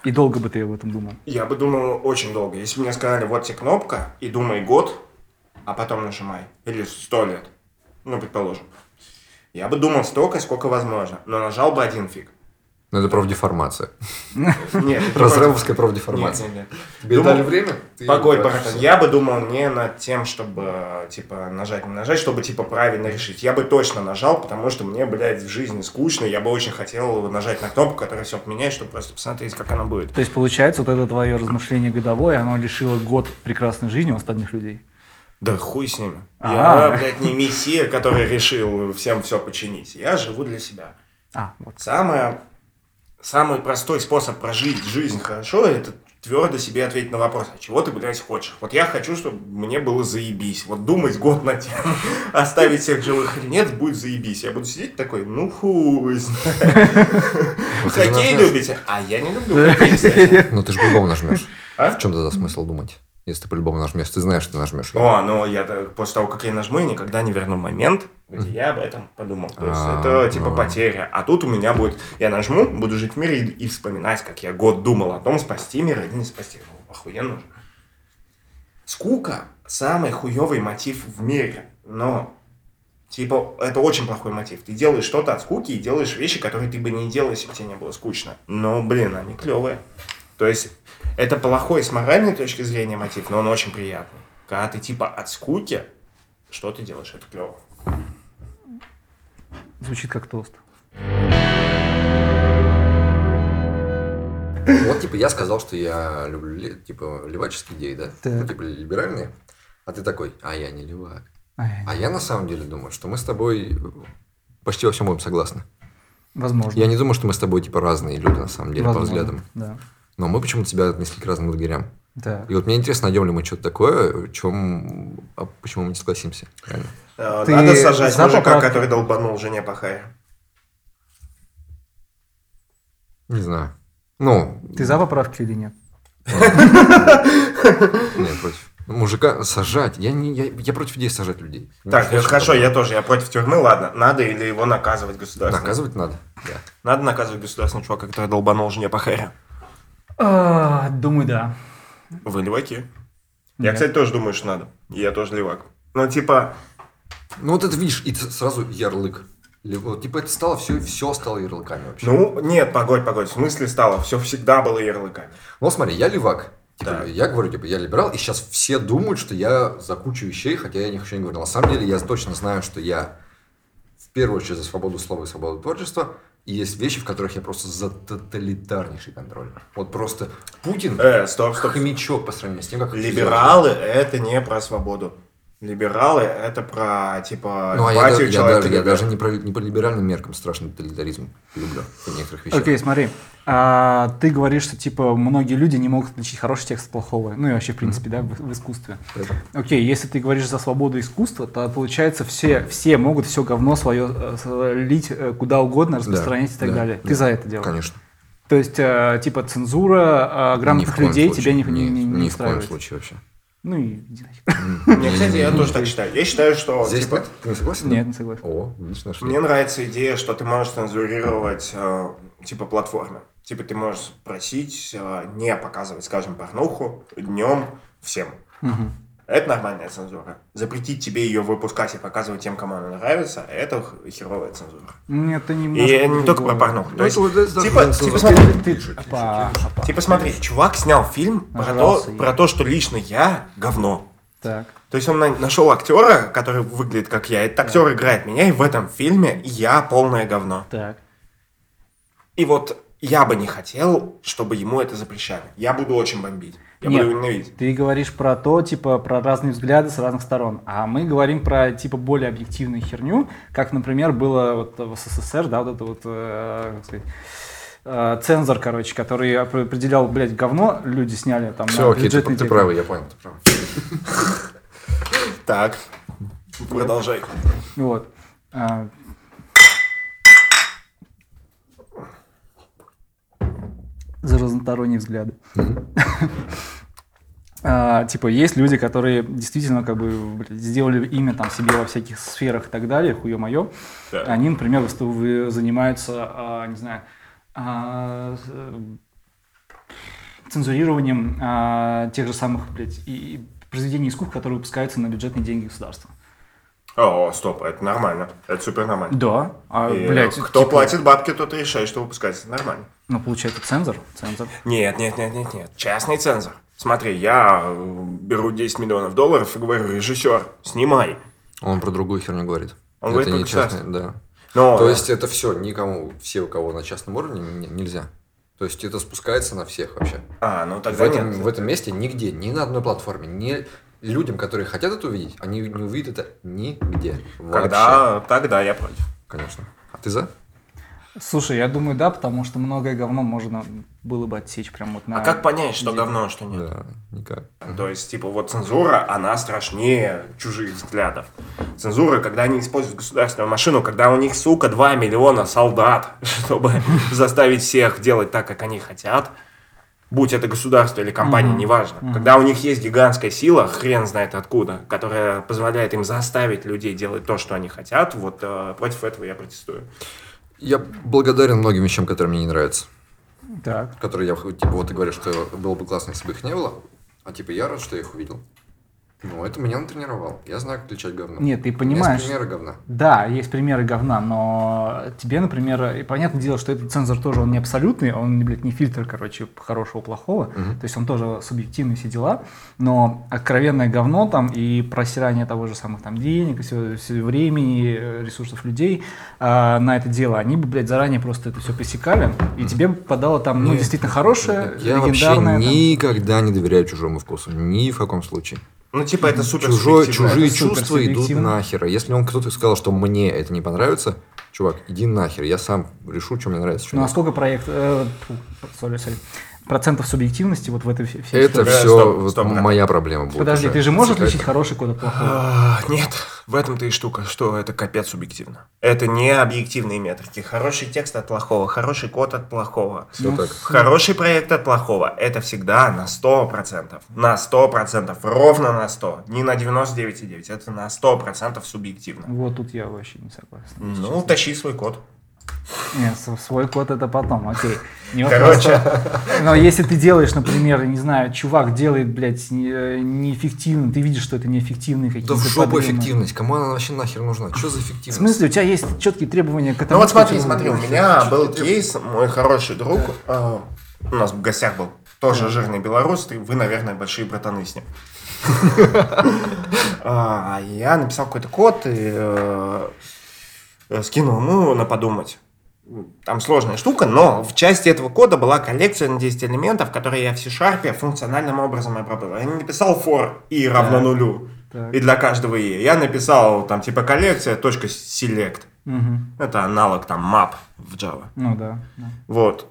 И долго бы ты об этом думал. Я бы думал очень долго. Если бы мне сказали, вот тебе кнопка, и думай год, а потом нажимай. Или сто лет. Ну, предположим. Я бы думал столько, сколько возможно. Но нажал бы один фиг. Ну, это профдеформация. Нет, не Разрывовская профдеформация. Нет, нет, нет. Тебе Думал- дали время? ты Погодь, братан, я бы думал не над тем, чтобы, типа, нажать, не нажать, чтобы, типа, правильно решить. Я бы точно нажал, потому что мне, блядь, в жизни скучно. Я бы очень хотел нажать на кнопку, которая все поменяет, чтобы просто посмотреть, как она будет. То есть, получается, вот это твое размышление годовое, оно лишило год прекрасной жизни у остальных людей. Да хуй с ними. А. Я, блядь, не мессия, который решил всем все починить. Я живу для себя. А, вот. Самое, самый простой способ прожить жизнь хорошо, это твердо себе ответить на вопрос, а чего ты, блядь, хочешь? Вот я хочу, чтобы мне было заебись. Вот думать год на тему, оставить всех живых или нет, будет заебись. Я буду сидеть такой, ну хуй Хоккей любите? А я не люблю хоккей. Ну, ты же по-любому нажмешь. А? В чем тогда смысл думать? Если ты по-любому нажмешь, ты знаешь, что ты нажмешь. О, ну я после того, как я нажму, я никогда не верну момент, где я об этом подумал. То есть А, это типа ну. потеря. А тут у меня будет, я нажму, буду жить в мире и, и вспоминать, как я год думал о том, спасти мир или не спасти. Ну, охуенно же. Скука – самый хуевый мотив в мире. Но, типа, это очень плохой мотив. Ты делаешь что-то от скуки и делаешь вещи, которые ты бы не делал, если бы тебе не было скучно. Но, блин, они клевые. То есть, это плохой с моральной точки зрения мотив, но он очень приятный. Когда ты, типа, от скуки, что ты делаешь, это клево. Звучит как тост. Вот, типа, я сказал, что я люблю, ли- типа, леваческие идеи, да? Так. Ну, типа, либеральные. А ты такой, а я не левак. Ай, А я на самом деле думаю, что мы с тобой почти во всем будем согласны. Возможно. Я не думаю, что мы с тобой, типа, разные люди, на самом деле, по Возможно, взглядам. Да. Но мы почему-то себя отнесли к разным лагерям. Да. И вот мне интересно, найдем ли мы что-то такое, чем, а почему мы не согласимся. Реально. Э, Ты Надо сажать мужика, поправки? который долбанул жене по харе. Не знаю. Ну, Ты за поправки или нет? нет, против. Мужика сажать. Я, не, я, я против идеи сажать людей. Так, хочу хорошо, я тоже, я против тюрьмы, ладно. Надо или его наказывать государственно? Наказывать надо. Да. Надо наказывать государственного чувака, который долбанул жене по харе. А, думаю, да. Вы леваки. Я, Нет. кстати, тоже думаю, что надо. Я тоже левак. Ну, типа, Ну вот это видишь, и сразу ярлык. Вот, типа это стало все, все стало ярлыками вообще. ну, нет, погодь, погодь, в смысле стало, все всегда было ярлыками. Ну, смотри, я левак. Типа, Да. я говорю, типа, я либерал, и сейчас все думают, что я за кучу вещей, хотя я них еще не говорил. На самом деле, я точно знаю, что я в первую очередь за свободу слова и свободу творчества, и есть вещи, в которых я просто за тоталитарнейший контроль. Вот просто Путин Э, стоп, стоп. хомячок по сравнению с тем, как... Либералы – это не про свободу. Либералы – это про, типа, Ну, а я, да- эмпатию я человека. даже, я даже не, про, не по либеральным меркам страшный тоталитаризм люблю в некоторых вещах. Окей, смотри. А, ты говоришь, что типа многие люди не могут отличить хороший текст от плохого. Ну и вообще, в принципе, да, в, в искусстве. Окей, если ты говоришь за свободу искусства, то получается все, все могут все говно свое э, лить э, куда угодно, распространять и так да, далее. да. Ты за это делаешь. Конечно. То есть, э, типа, цензура э, грамотных людей случае. тебя не, не, не, не ни в коем случае вообще. Ну и иди нафиг. Мне, кстати, я тоже так считаю. Я считаю, что, Здесь типа, нет? Ты не согласен? Нет, не согласен. О, видишь, нашли. Мне нравится идея, что ты можешь цензурировать, э, типа, платформы. Типа, ты можешь просить э, не показывать, скажем, порнуху днем всем. Мгм. Это нормальная цензура. Запретить тебе ее выпускать и показывать тем, кому она нравится, это херовая цензура. Нет, это И немножко не только про порнуху. То Ну, есть, вот это типа, типа, смотри, Ты, типа смотри, чувак снял фильм про то, про то, что лично я говно. Так. То есть он на- нашел актера, который выглядит как я. Этот актер играет меня, и в этом фильме я полное говно. Так. И вот я бы не хотел, чтобы ему это запрещали. Я буду очень бомбить. Я Нет. буду ненавидеть. Ты говоришь про то, типа, про разные взгляды с разных сторон. А мы говорим про, типа, более объективную херню, как, например, было вот в СССР, да, вот это вот, э, как сказать, э, цензор, короче, который опр- определял, блядь, говно, люди сняли там Все, на окей, ты, ты правый, я понял, ты прав. Так, продолжай. Вот. А, За разносторонние взгляды. А, Типа, есть люди, которые действительно как бы блядь, сделали имя там себе во всяких сферах и так далее, хуе мое. Так. Они, например, вы- занимаются, а, не знаю, а, цензурированием а, тех же самых, блядь, и, и произведений искусств, которые выпускаются на бюджетные деньги государства. О, стоп, это нормально. Это супер нормально. Да, а, И блядь, кто типа, платит бабки, тот и решает, что выпускать. Нормально. Ну, получается, цензор, цензор. Нет, нет, нет, нет, нет. Частный цензор. Смотри, я э, беру 10 миллионов долларов и говорю, режиссер, снимай. Он про другую херню говорит. Он это говорит не государство. да. Но, То есть это все, никому, все, у кого на частном уровне, не- нельзя. То есть это спускается на всех вообще. А, ну В тогда этом, нет. в этом месте нигде, ни на одной платформе, ни людям, которые хотят это увидеть, они не увидят это нигде. Вообще. Когда, тогда я против. Конечно. А ты за? Слушай, я думаю, да, потому что многое говно можно было бы отсечь прям вот на... А как понять, что Где? говно, а что нет? Да, никак. То есть, типа, вот цензура, она страшнее чужих взглядов. Цензура, когда они используют государственную машину, когда у них, сука, 2 миллиона солдат, чтобы заставить всех делать так, как они хотят, будь это государство или компания, неважно. Когда у них есть гигантская сила, хрен знает откуда, которая позволяет им заставить людей делать то, что они хотят, вот э, против этого я протестую. Я благодарен многим вещам, которые мне не нравятся. Так. Которые я, типа, вот ты говоришь, что было бы классно, если бы их не было. А типа я рад, что я их увидел. Ну, это меня натренировал. Я знаю, как отличать говно. Нет, ты понимаешь... Есть примеры говна. Да, есть примеры говна, но тебе, например, и понятное дело, что этот цензор тоже он не абсолютный, он, блядь, не фильтр, короче, хорошего, плохого, Мгм. то есть он тоже субъективный все дела, но откровенное говно там и просирание того же самых там денег, и всё- всё времени, э, ресурсов людей а, на это дело, они бы, блядь, заранее просто это все пресекали, и тебе попадало там, ну, Нет, действительно хорошее, Я вообще легендарное. там. никогда не доверяю чужому вкусу. Ни в каком случае. Ну, типа, это супер субъективно. чужие это чувства идут нахер. Если он кто-то сказал, что мне это не понравится, чувак, иди нахер. Я сам решу, что мне нравится, что Ну, а сколько проект, э, фу, sorry, sorry, процентов субъективности вот в этой всей Это истории? Все стоп, стоп, моя проблема будет. Подожди, уже. ты же можешь отличить хороший код от плохого? А, Нет, в этом-то и штука, что это капец субъективно. Это не объективные метрики. Хороший текст от плохого, хороший код от плохого. Всё Ну, так. Хороший проект от плохого. Это всегда на 100%. На 100%. Ровно на 100. Не на 99,9. Это на 100% субъективно. Вот тут я вообще не согласен. Ну, тащи свой код. Нет, свой код это потом, окей. Не Короче. Но если ты делаешь, например, не знаю, чувак делает, блядь, не- неэффективно, ты видишь, что это неэффективные Да какие-то в жопу подъемы. эффективность. Кому она вообще нахер нужна? Что за В эффективность? смысле, у тебя есть четкие требования к Ну этому? вот смотри, что смотри, у меня был кейс, мой хороший друг, э, у нас в гостях был, тоже жирный белорус, ты- вы, наверное, большие братаны с ним. А, Я написал какой-то код и э, э, скинул ему на подумать. Там сложная штука, но в части этого кода была коллекция на 10 элементов, которые я в C-Sharp функциональным образом обработал. Я не написал for и равно нулю. Так. И для каждого и. Я написал там типа коллекция точка select. Мгм. Это аналог там map в Java. Ну да. да. Вот.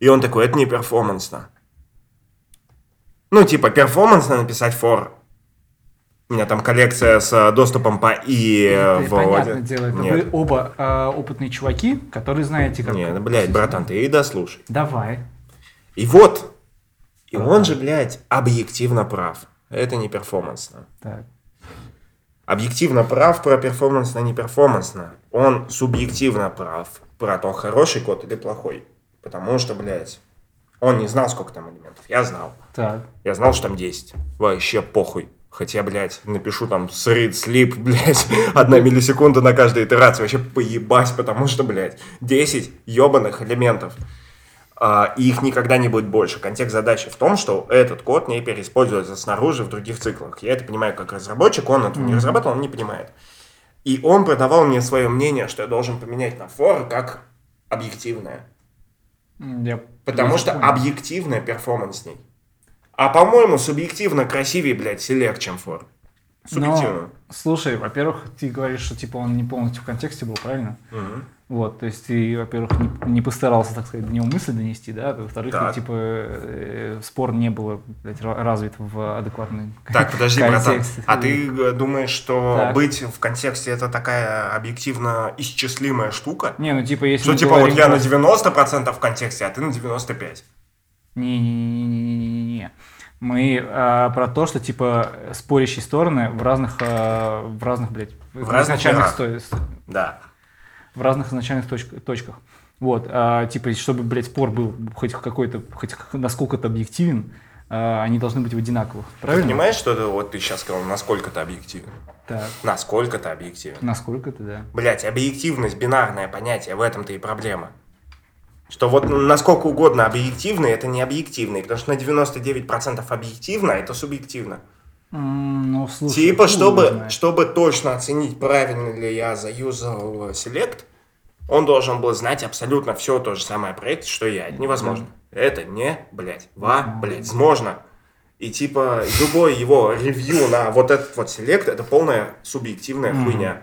И он такой, это не перформансно. Ну, типа, перформансно написать for. У меня там коллекция с э, доступом по и э, И в Понятное один. дело, это Нет. вы оба а, опытные чуваки, которые знаете, как... Не, ну, блядь, братан, ты и дослушай. Давай. И вот. И он же, блядь, объективно прав. Это не перформансно. Так. Объективно прав про перформансно, не перформансно. Он субъективно прав про то, хороший код или плохой. Потому что, блядь, он не знал, сколько там элементов. Я знал. Так. Я знал, что там 10. Вообще похуй. Хотя, блядь, напишу там read sleep, блядь, одна миллисекунда на каждой итерации. Вообще поебать, потому что, блядь, 10 ебаных элементов. А, и их никогда не будет больше. Контекст задачи в том, что этот код не переиспользуется снаружи в других циклах. Я это понимаю как разработчик, он этого не разрабатывал, он не понимает. И он продавал мне свое мнение, что я должен поменять на for как объективное. Я Потому что понял. объективная перформансней. А по-моему, субъективно красивее, блядь, селект, чем for. Субъективно. Но, слушай, во-первых, ты говоришь, что типа он не полностью в контексте был, правильно? Мгм. Вот, то есть ты, во-первых, не, не постарался, так сказать, до него мысль донести, да, во-вторых, Так. типа э, спор не был блядь, развит в адекватной Так, подожди, братан. контексте. А ты думаешь, что Так. быть в контексте это такая объективно исчислимая штука? Не, ну типа если Что типа вот я на 90% в контексте, а ты на 95%. Не-не-не-не-не-не. Мы а, про то, что типа спорящие стороны в разных, а, в разных, блядь, В разных изначальных мирах. сто- Да. в разных изначальных точ- точках. Вот, а, типа, чтобы, блядь, спор был хоть какой-то, хоть насколько-то объективен, а, они должны быть в одинаковых. Ты Правильно? понимаешь, что это вот ты сейчас сказал, насколько ты объективен? Так. Насколько ты объективен? Насколько это, да. Блять, объективность, бинарное понятие, в этом-то и проблема. Что вот ну, насколько угодно объективно, это не объективно. Потому что на 99% объективно, а это субъективно. Ну, слушай, типа, чтобы, чтобы точно оценить, правильно ли я заюзал Select, он должен был знать абсолютно все то же самое о проекте, что я. Это невозможно. Это не, блядь, во, блядь, возможно. И типа, любой его ревью на вот этот вот Select, это полная субъективная Мгм. хуйня.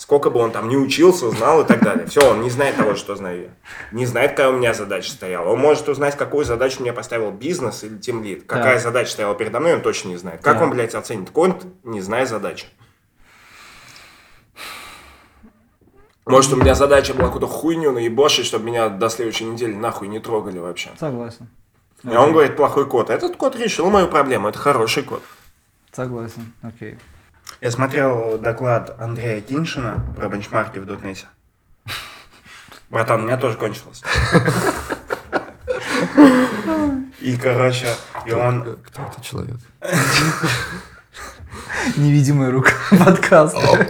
Сколько бы он там не учился, знал и так далее. Все, он не знает того, что знаю я. Не знает, какая у меня задача стояла. Он может узнать, какую задачу мне поставил бизнес или тимлид. Какая Так. задача стояла передо мной, он точно не знает. Как Так. он, блядь, оценит конт, не зная задачи? Может, у меня задача была какую-то хуйню наебошить, чтобы меня до следующей недели нахуй не трогали вообще. Согласен. И он говорит, плохой код. Этот код решил мою проблему, это хороший код. Согласен, окей. Я смотрел доклад Андрея Киншина про бенчмарки в дотнете. Братан, у меня тоже кончилось. И, короче, и он... Кто этот человек? Невидимая рука подкаста.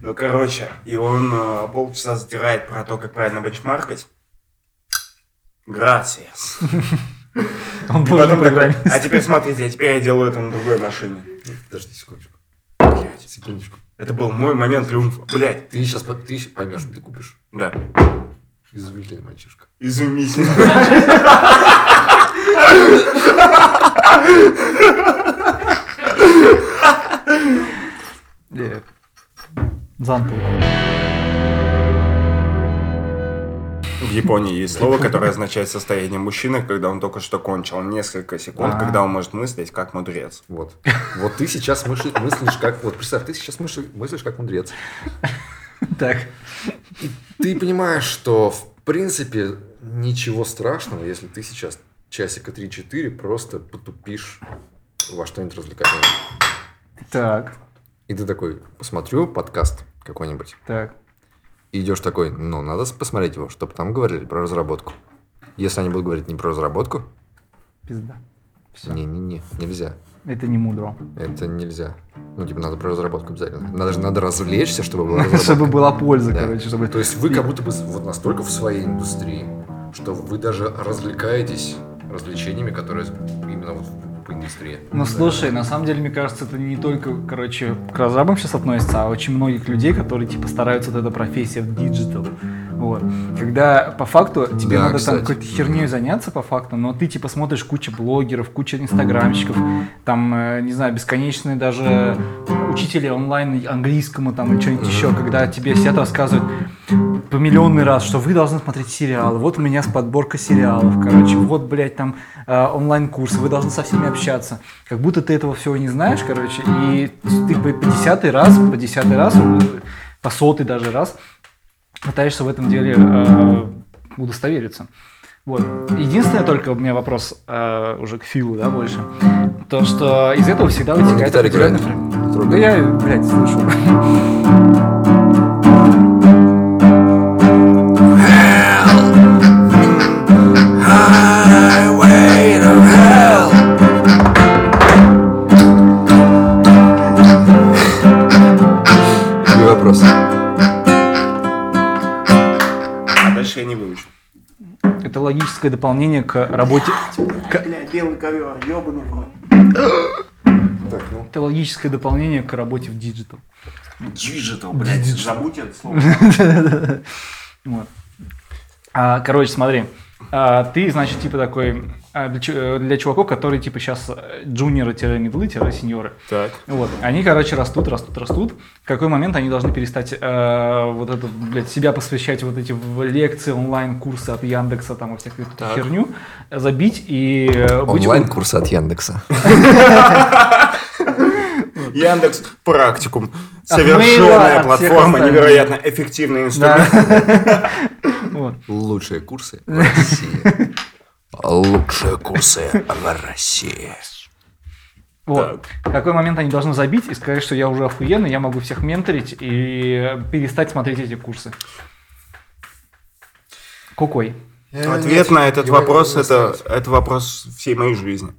Ну, короче, и он э, полчаса затирает про то, как правильно бенчмаркать. Грациас. Он тоже потом программист. А теперь смотрите, а теперь я делаю это на другой машине. Подожди секундочку. Блядь, Секундочку. это был мой момент триумфа. Блять, Ты сейчас ты поймешь, что ты купишь. да. Изумительный мальчишка. Изумительно. Э, Зантул. В Японии есть слово, которое означает состояние мужчины, когда он только что кончил несколько секунд, А. когда он может мыслить как мудрец. Вот. Вот ты сейчас мысли- мыслишь как... Вот представь, ты сейчас мысли- мыслишь как мудрец. Так. Ты понимаешь, что в принципе ничего страшного, если ты сейчас часика 3-4 просто потупишь во что-нибудь развлекательное. Так. И ты такой, посмотрю подкаст какой-нибудь. Так. Идешь такой, ну, надо посмотреть его, чтобы там говорили про разработку. Если они будут говорить не про разработку, Пизда. Все. не-не-не, нельзя. Это не мудро. Это нельзя. Ну, типа, надо про разработку обязательно. Надо же надо развлечься, чтобы была. Чтобы была польза, Да. короче, чтобы... То есть вы как будто бы вот настолько в своей индустрии, что вы даже развлекаетесь развлечениями, которые именно вот по индустрии. Ну слушай, на самом деле, мне кажется, это не только, короче, к разрабам сейчас относится, а очень многих людей, которые типа стараются вот эта профессия в digital. Вот. Когда по факту тебе Да, надо кстати. там какой-то херней заняться по факту, но ты типа смотришь кучу блогеров, куча инстаграмщиков, там, э, не знаю, бесконечные даже учители онлайн английскому там или что-нибудь еще, когда тебе сидят рассказывают по миллионный раз, что вы должны смотреть сериалы. Вот у меня с подборка сериалов, короче. Вот, блядь, там э, онлайн-курсы. Вы должны со всеми общаться. Как будто ты этого всего не знаешь, короче. И ты по, по десятый раз, по десятый раз, э, по сотый даже раз пытаешься в этом деле э, удостовериться. Вот. Единственное только у меня вопрос э, уже к Филу, да, больше. То, что из этого всегда вытекает определенный играет. Да я, блядь, слышу. я не выучу. Это логическое дополнение к работе... К... Бля, белый ковер, ебаный в. Так, ну. Это логическое дополнение к работе в digital. Digital, блядь, digital. забудь это слово. Вот. А, Короче, смотри. А, ты, значит, типа такой для, чу- для чуваков, которые типа сейчас джуниоры-мидлы-сеньоры. Так. Вот. Они, короче, растут, растут, растут. В какой момент они должны перестать э, вот это, блядь, себя посвящать вот эти в лекции, онлайн-курсы от Яндекса там и всякую эту Так. херню, забить и э, быть... Онлайн-курсы от Яндекса. Яндекс Практикум. Совершенная платформа, невероятно эффективный инструмент. Лучшие курсы в России. Лучшие курсы в России. Вот. В какой момент они должны забить и сказать, что я уже охуенный, я могу всех менторить и перестать смотреть эти курсы. Какой? Ответ на этот вопрос это, это вопрос всей моей жизни.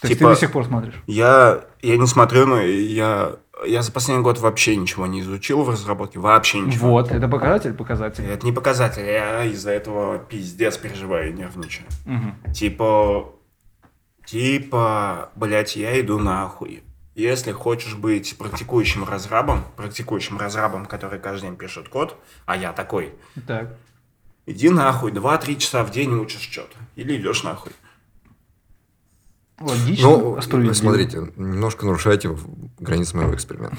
То есть Типа- ты до сих пор смотришь? Я, я не смотрю, но я, я за последний год вообще ничего не изучил в разработке. Вообще ничего. Вот, это показатель, показатель. Это не показатель, я из-за этого пиздец переживаю и нервничаю. Мгм. Типа, типа, блять, я иду нахуй. Если хочешь быть практикующим разрабом, практикующим разрабом, который каждый день пишет код, а я такой, Так. иди нахуй, 2-3 часа в день учишь что-то. Или идешь нахуй. Логично, Ну, справедливо. смотрите, немножко нарушаете границы моего эксперимента.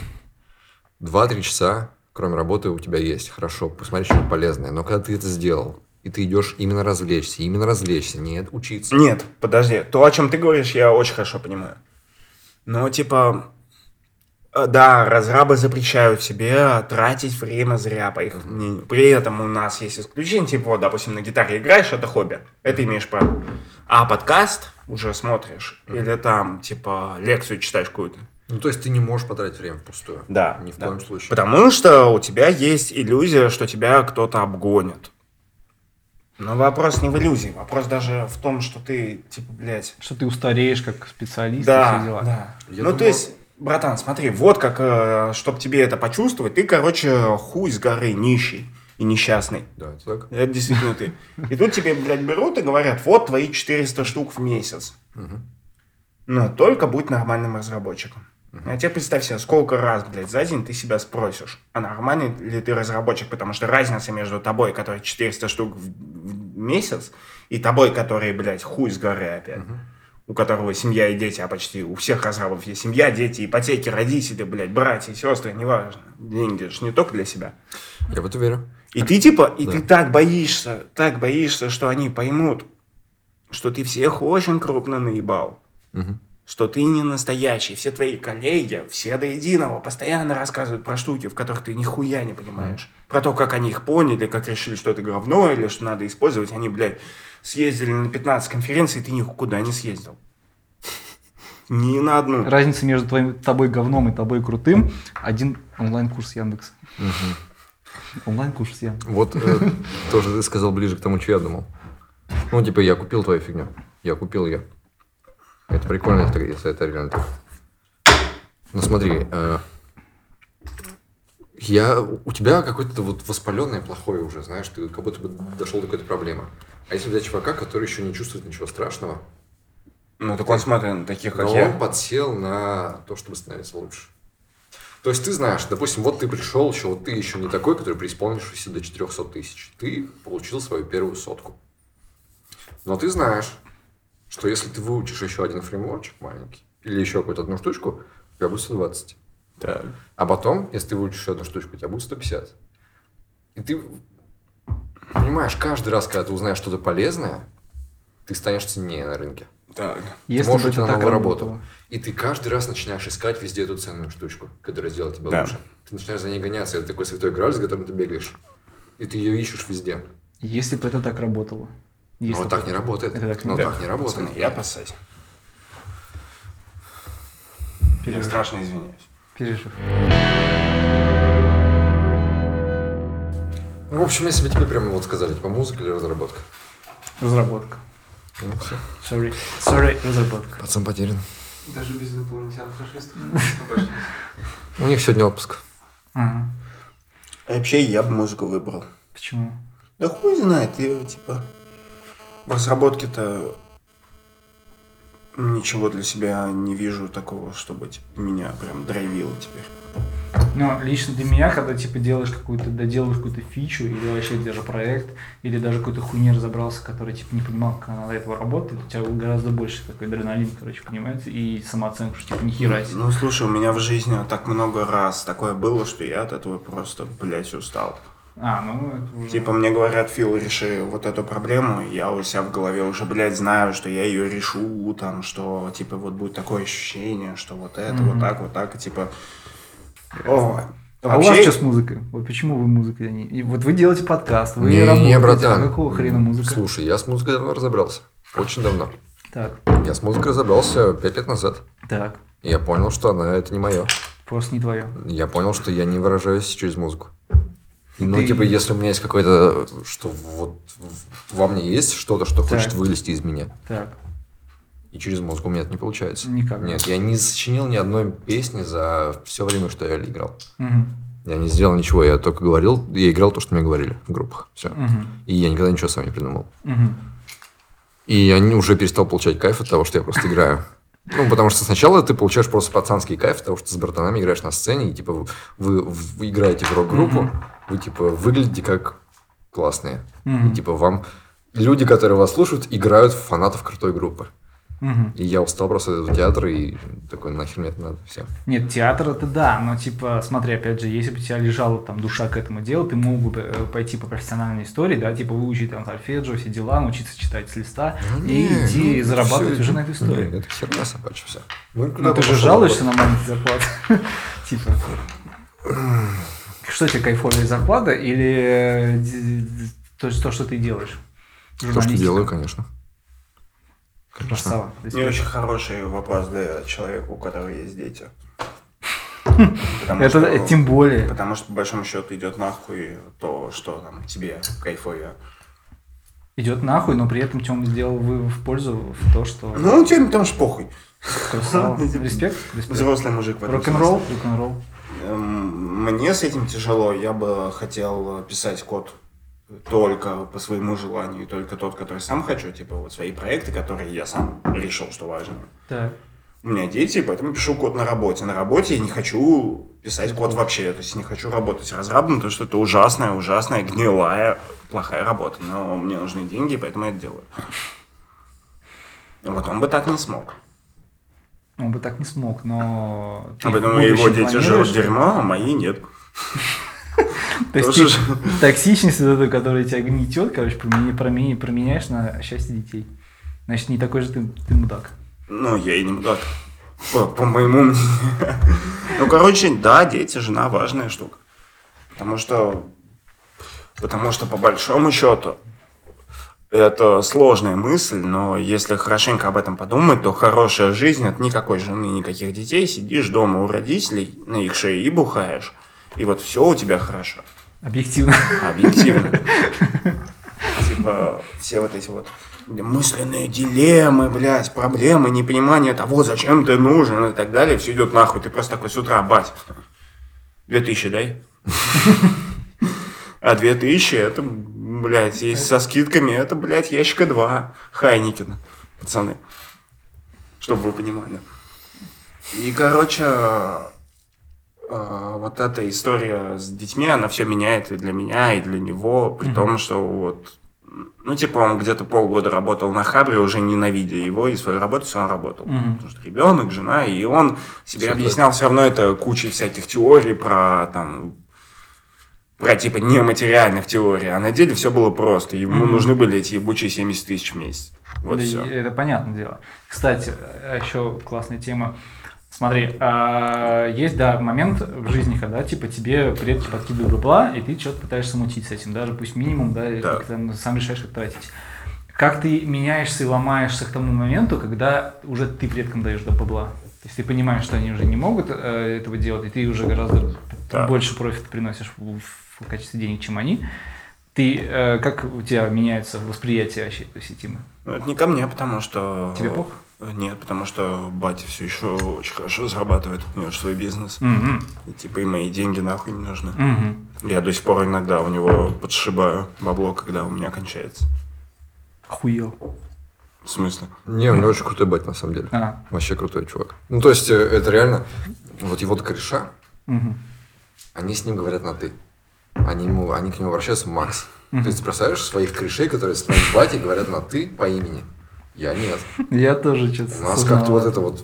Два-три часа, кроме работы, у тебя есть. Хорошо, посмотри что-то полезное. Но когда ты это сделал, и ты идешь именно развлечься, именно развлечься, нет, учиться. Нет, подожди. То, о чем ты говоришь, я очень хорошо понимаю. Но, типа, э, да, разрабы запрещают себе тратить время зря, по их мнению. При этом у нас есть исключение, типа, вот, допустим, на гитаре играешь, это хобби, это имеешь право. А подкаст уже смотришь, или там, типа, лекцию читаешь какую-то. Ну, то есть ты не можешь потратить время впустую. Да. Ни в да. коем случае. Потому что у тебя есть иллюзия, что тебя кто-то обгонит. Но вопрос не в иллюзии, вопрос даже в том, что ты, типа, блядь, Что ты устареешь как специалист и Да, все дела. да. Я ну, то думал- есть, братан, смотри, вот как, чтобы тебе это почувствовать, ты, короче, хуй с горы, нищий и несчастный. Да, это так. Это действительно ты. И тут тебе, блядь, берут и говорят, вот твои 400 штук в месяц. Но только будь нормальным разработчиком. А теперь представь себе, сколько раз, блядь, за день ты себя спросишь, а нормальный ли ты разработчик, потому что разница между тобой, который 400 штук в, в месяц, и тобой, который, блядь, хуй с горы опять, у которого семья и дети, а почти у всех разрабов есть семья, дети, ипотеки, родители, блядь, братья, сестры, неважно. Деньги же не только для себя. Я в это верю. И ты типа, и Да. ты так боишься, так боишься, что они поймут, что ты всех очень крупно наебал. Мгм. Что ты не настоящий. Все твои коллеги, все до единого, постоянно рассказывают про штуки, в которых ты нихуя не понимаешь. Про то, как они их поняли, как решили, что это говно, или что надо использовать. Они, блядь, съездили на 15 конференций, ты никуда не съездил. Ни на одну. Разница между твоим, тобой говном и тобой крутым один онлайн-курс Яндекса. Онлайн-курс Яндекса. Вот э, тоже ты сказал ближе к тому, что я думал. Ну, типа, я купил твою фигню. Я купил ее. Это прикольно, если если это реально так. Ну, смотри, э, я, у тебя какое-то вот воспаленное плохое уже, знаешь, ты как будто бы дошел до какой-то проблемы. А если взять чувака, который еще не чувствует ничего страшного, Ну, так он смотрит на таких, как но я. он подсел на то, чтобы становиться лучше. То есть ты знаешь, допустим, вот ты пришел еще, вот ты еще не такой, который преисполнившийся до 400 тысяч. Ты получил свою первую сотку. Но ты знаешь, что если ты выучишь еще один фреймворчик маленький, или еще какую-то одну штучку, у тебя будет 120. Так. А потом, если ты выучишь еще одну штучку, у тебя будет 150. И ты понимаешь, каждый раз, когда ты узнаешь что-то полезное, ты станешь ценнее на рынке. Так. Если идти это на так работало. И ты каждый раз начинаешь искать везде эту ценную штучку, которая сделает тебя Да. лучше. Ты начинаешь за ней гоняться. Это такой святой грааль, за которым ты бегаешь. И ты ее ищешь везде. Если бы это так работало. Но Если вот так бы- не работает. Это так не Но Да. так не работает. Пацаны, я. Я Пережив. страшно извиняюсь. Пережив. Ну, в общем, если бы тебе прямо вот сказали, типа музыка или разработка. Разработка. Ну, все. Sorry. Sorry, разработка. Пацан потерян. Даже без инопланетян фашистов. У них сегодня отпуск. Ага. А Вообще, я бы музыку выбрал. Почему? Да хуй знает, я, типа... В разработке-то ничего для себя не вижу такого, чтобы типа, меня прям драйвило теперь. Ну, лично для меня, когда, типа, делаешь какую-то, доделаешь какую-то фичу, или вообще даже проект, или даже какой-то хуйни разобрался, который, типа, не понимал, как она до этого работает, у тебя гораздо больше такой адреналин, короче, понимаете, и самооценка, что, типа, ни хера себе. Ну, слушай, у меня в жизни так много раз такое было, что я от этого просто, блядь, устал. А, ну, это уже... Типа мне говорят, Фил, реши вот эту проблему, я у себя в голове уже, блядь, знаю, что я ее решу, там, что, типа, вот будет такое ощущение, что вот это, вот так, вот так, и, типа... О, А у вас что с музыкой? Вот почему вы музыкой? не- и Вот вы делаете подкаст, вы Не, работаете, братан. а какого хрена музыка? Слушай, я с музыкой давно разобрался. Очень давно. Так, Я с музыкой разобрался пять лет назад. так, И я понял, что она это не мое. просто не твое. Я понял, что я не выражаюсь через музыку. Ну, Ты- типа, если у меня есть какое-то, что вот во мне есть что-то, что Так. хочет вылезти из меня, Так, и через музыку у меня это не получается. Никак. Нет, я не сочинил ни одной песни за все время, что я играл. Мгм. Я не сделал ничего, я только говорил, я играл то, что мне говорили в группах. Все. Мгм. И я никогда ничего сам не придумал. Мгм. И я уже перестал получать кайф от того, что я просто играю. Ну, потому что сначала ты получаешь просто пацанский кайф от того, что с братанами играешь на сцене, и, типа, вы, вы- вы играете в рок-группу, вы, типа, выглядите как классные. Мгм. И, типа, вам люди, которые вас слушают, играют в фанатов крутой группы. Мгм. И я устал просто от этого театра, и такой, нахер мне это надо, все. Нет, театр это да, но типа, смотри, опять же, если бы у тебя лежала там душа к этому делу, ты мог бы э, пойти по профессиональной истории, да, типа выучить там сольфеджио, все дела, научиться читать с листа и идти зарабатывать всё уже на эту историю. Не, это херня собачья вся. Ну, Ну ты же жалуешься на маленькие зарплаты. Типа. Что тебе кайфовая зарплата или э, то, то, что ты делаешь? То, что делаю, конечно. Красава. Не очень хороший вопрос для человека, у которого есть дети. Потому Это что- тем более. Потому что, по большому счету, идет нахуй то, что там тебе кайфовее. Идет нахуй, но при этом Тём сделал вы в пользу в то, что Ну, тебе там ж похуй. красава. Респект, респект. Взрослый мужик в этом Рок-н-ролл, рок-н-ролл. Эм, Мне с этим тяжело. Я бы хотел писать код только по своему желанию, только тот, который сам хочу, типа вот свои проекты, которые я сам решил, что важно. Так. У меня дети, поэтому пишу код на работе. На работе я не хочу писать код вообще, то есть не хочу работать разрабом, потому что это ужасная, ужасная, гнилая, плохая работа. Но мне нужны деньги, поэтому я это делаю. Вот он бы так не смог. Он бы так не смог, но... А в поэтому его дети жрут дерьмо, а мои нет. То есть токсичность которая тебя гнетет, короче, променя- променя- променяешь на счастье детей. Значит, не такой же ты, ты мудак. Ну, я и не мудак. По, по моему мнению. Ну, короче, да, дети, жена важная штука. Потому что, потому что по большому счету, это сложная мысль, но если хорошенько об этом подумать, то хорошая жизнь от никакой жены, никаких детей. Сидишь дома у родителей на их шее и бухаешь. И вот все у тебя хорошо. Объективно. Объективно. Типа, все вот эти вот мысленные дилеммы, блядь, проблемы, непонимание того, зачем ты нужен и так далее, все идет нахуй. Ты просто такой с утра, бать, 2000 дай. А 2000 это, блядь, есть со скидками, это, блядь, ящика 2 Хайникина, пацаны. Чтобы вы понимали. И, короче, э, вот эта история с детьми, она все меняет и для меня, и для него, при том, что вот, ну, типа, он где-то полгода работал на Хабре, уже ненавидя его и свою работу, все равно работал. Мгм. Потому что ребенок, жена, и он себе Всё объяснял все равно это кучей всяких теорий про, там, про, типа, нематериальных теорий, а на деле все было просто. Ему Мгм. нужны были эти ебучие 70 тысяч в месяц. Вот Да, все. Это понятное дело. Кстати, еще классная тема. Смотри, а, есть, да, момент в жизни, когда, типа, тебе предки подкидывают бабла, и ты что-то пытаешься мутить с этим, даже пусть минимум, да, Да. ты сам решаешь, как тратить. Как ты меняешься и ломаешься к тому моменту, когда уже ты предкам даешь до бабла? То есть ты понимаешь, что они уже не могут э, этого делать, и ты уже гораздо Да. больше профита приносишь в, в качестве денег, чем они. Ты, э, как у тебя меняется восприятие вообще этой сети? Ну, это не ко мне, потому что... Тебе пох? Нет, потому что батя все еще очень хорошо зарабатывает. У него же свой бизнес. Мгм. И типа и мои деньги нахуй не нужны. Мгм. Я до сих пор иногда у него подшибаю бабло, когда у меня кончается. Охуел. В смысле? Не, у него очень крутой батя, на самом деле. А, Вообще крутой чувак. Ну, то есть, э, это реально... Вот его кореша, мгм. они с ним говорят на «ты». Они, ему, они к нему обращаются Макс. То есть, ты представляешь своих корешей, которые с моим батей говорят на «ты» по имени? Я нет. Я тоже что-то У нас как-то вот это вот...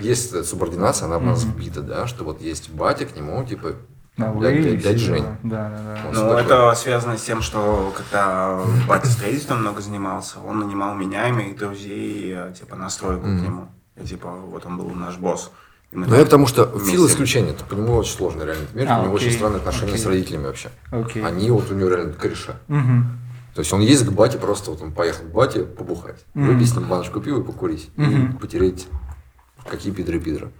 Есть эта субординация, она в нас вбита, да, что вот есть батя, к нему, типа, На дядь- Жень. Да, да, да. Ну, это связано с тем, что когда батя строительством много занимался, он нанимал меня и моих друзей, э, типа, на стройку к нему. И, типа, вот он был наш босс. Ну, это потому что вместе- Фил исключение. Это по нему очень сложный реально мир. А, у него окей, очень странные отношения окей. с родителями вообще. Окей. Они вот у него реально кореша. Мгм. То есть он ездит к бате, просто вот он поехал к бате побухать. Мгм. Выпить с ним баночку пива и покурить. Мгм. И потереть какие пидры пидоры.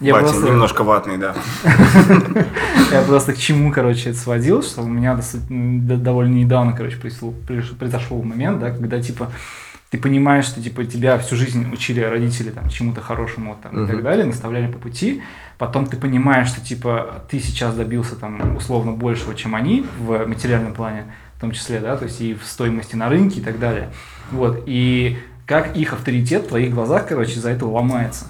Я батя просто, немножко ватный, да. я просто к чему, короче, это сводил, что у меня довольно недавно, короче, произошел момент, да, когда, типа, ты понимаешь, что, типа, тебя всю жизнь учили родители, там, чему-то хорошему, там, и так далее, наставляли по пути, потом ты понимаешь, что, типа, ты сейчас добился, там, условно, большего, чем они в материальном плане, в том числе, да, то есть и в стоимости на рынке и так далее, вот, и как их авторитет в твоих глазах, короче, из-за этого ломается.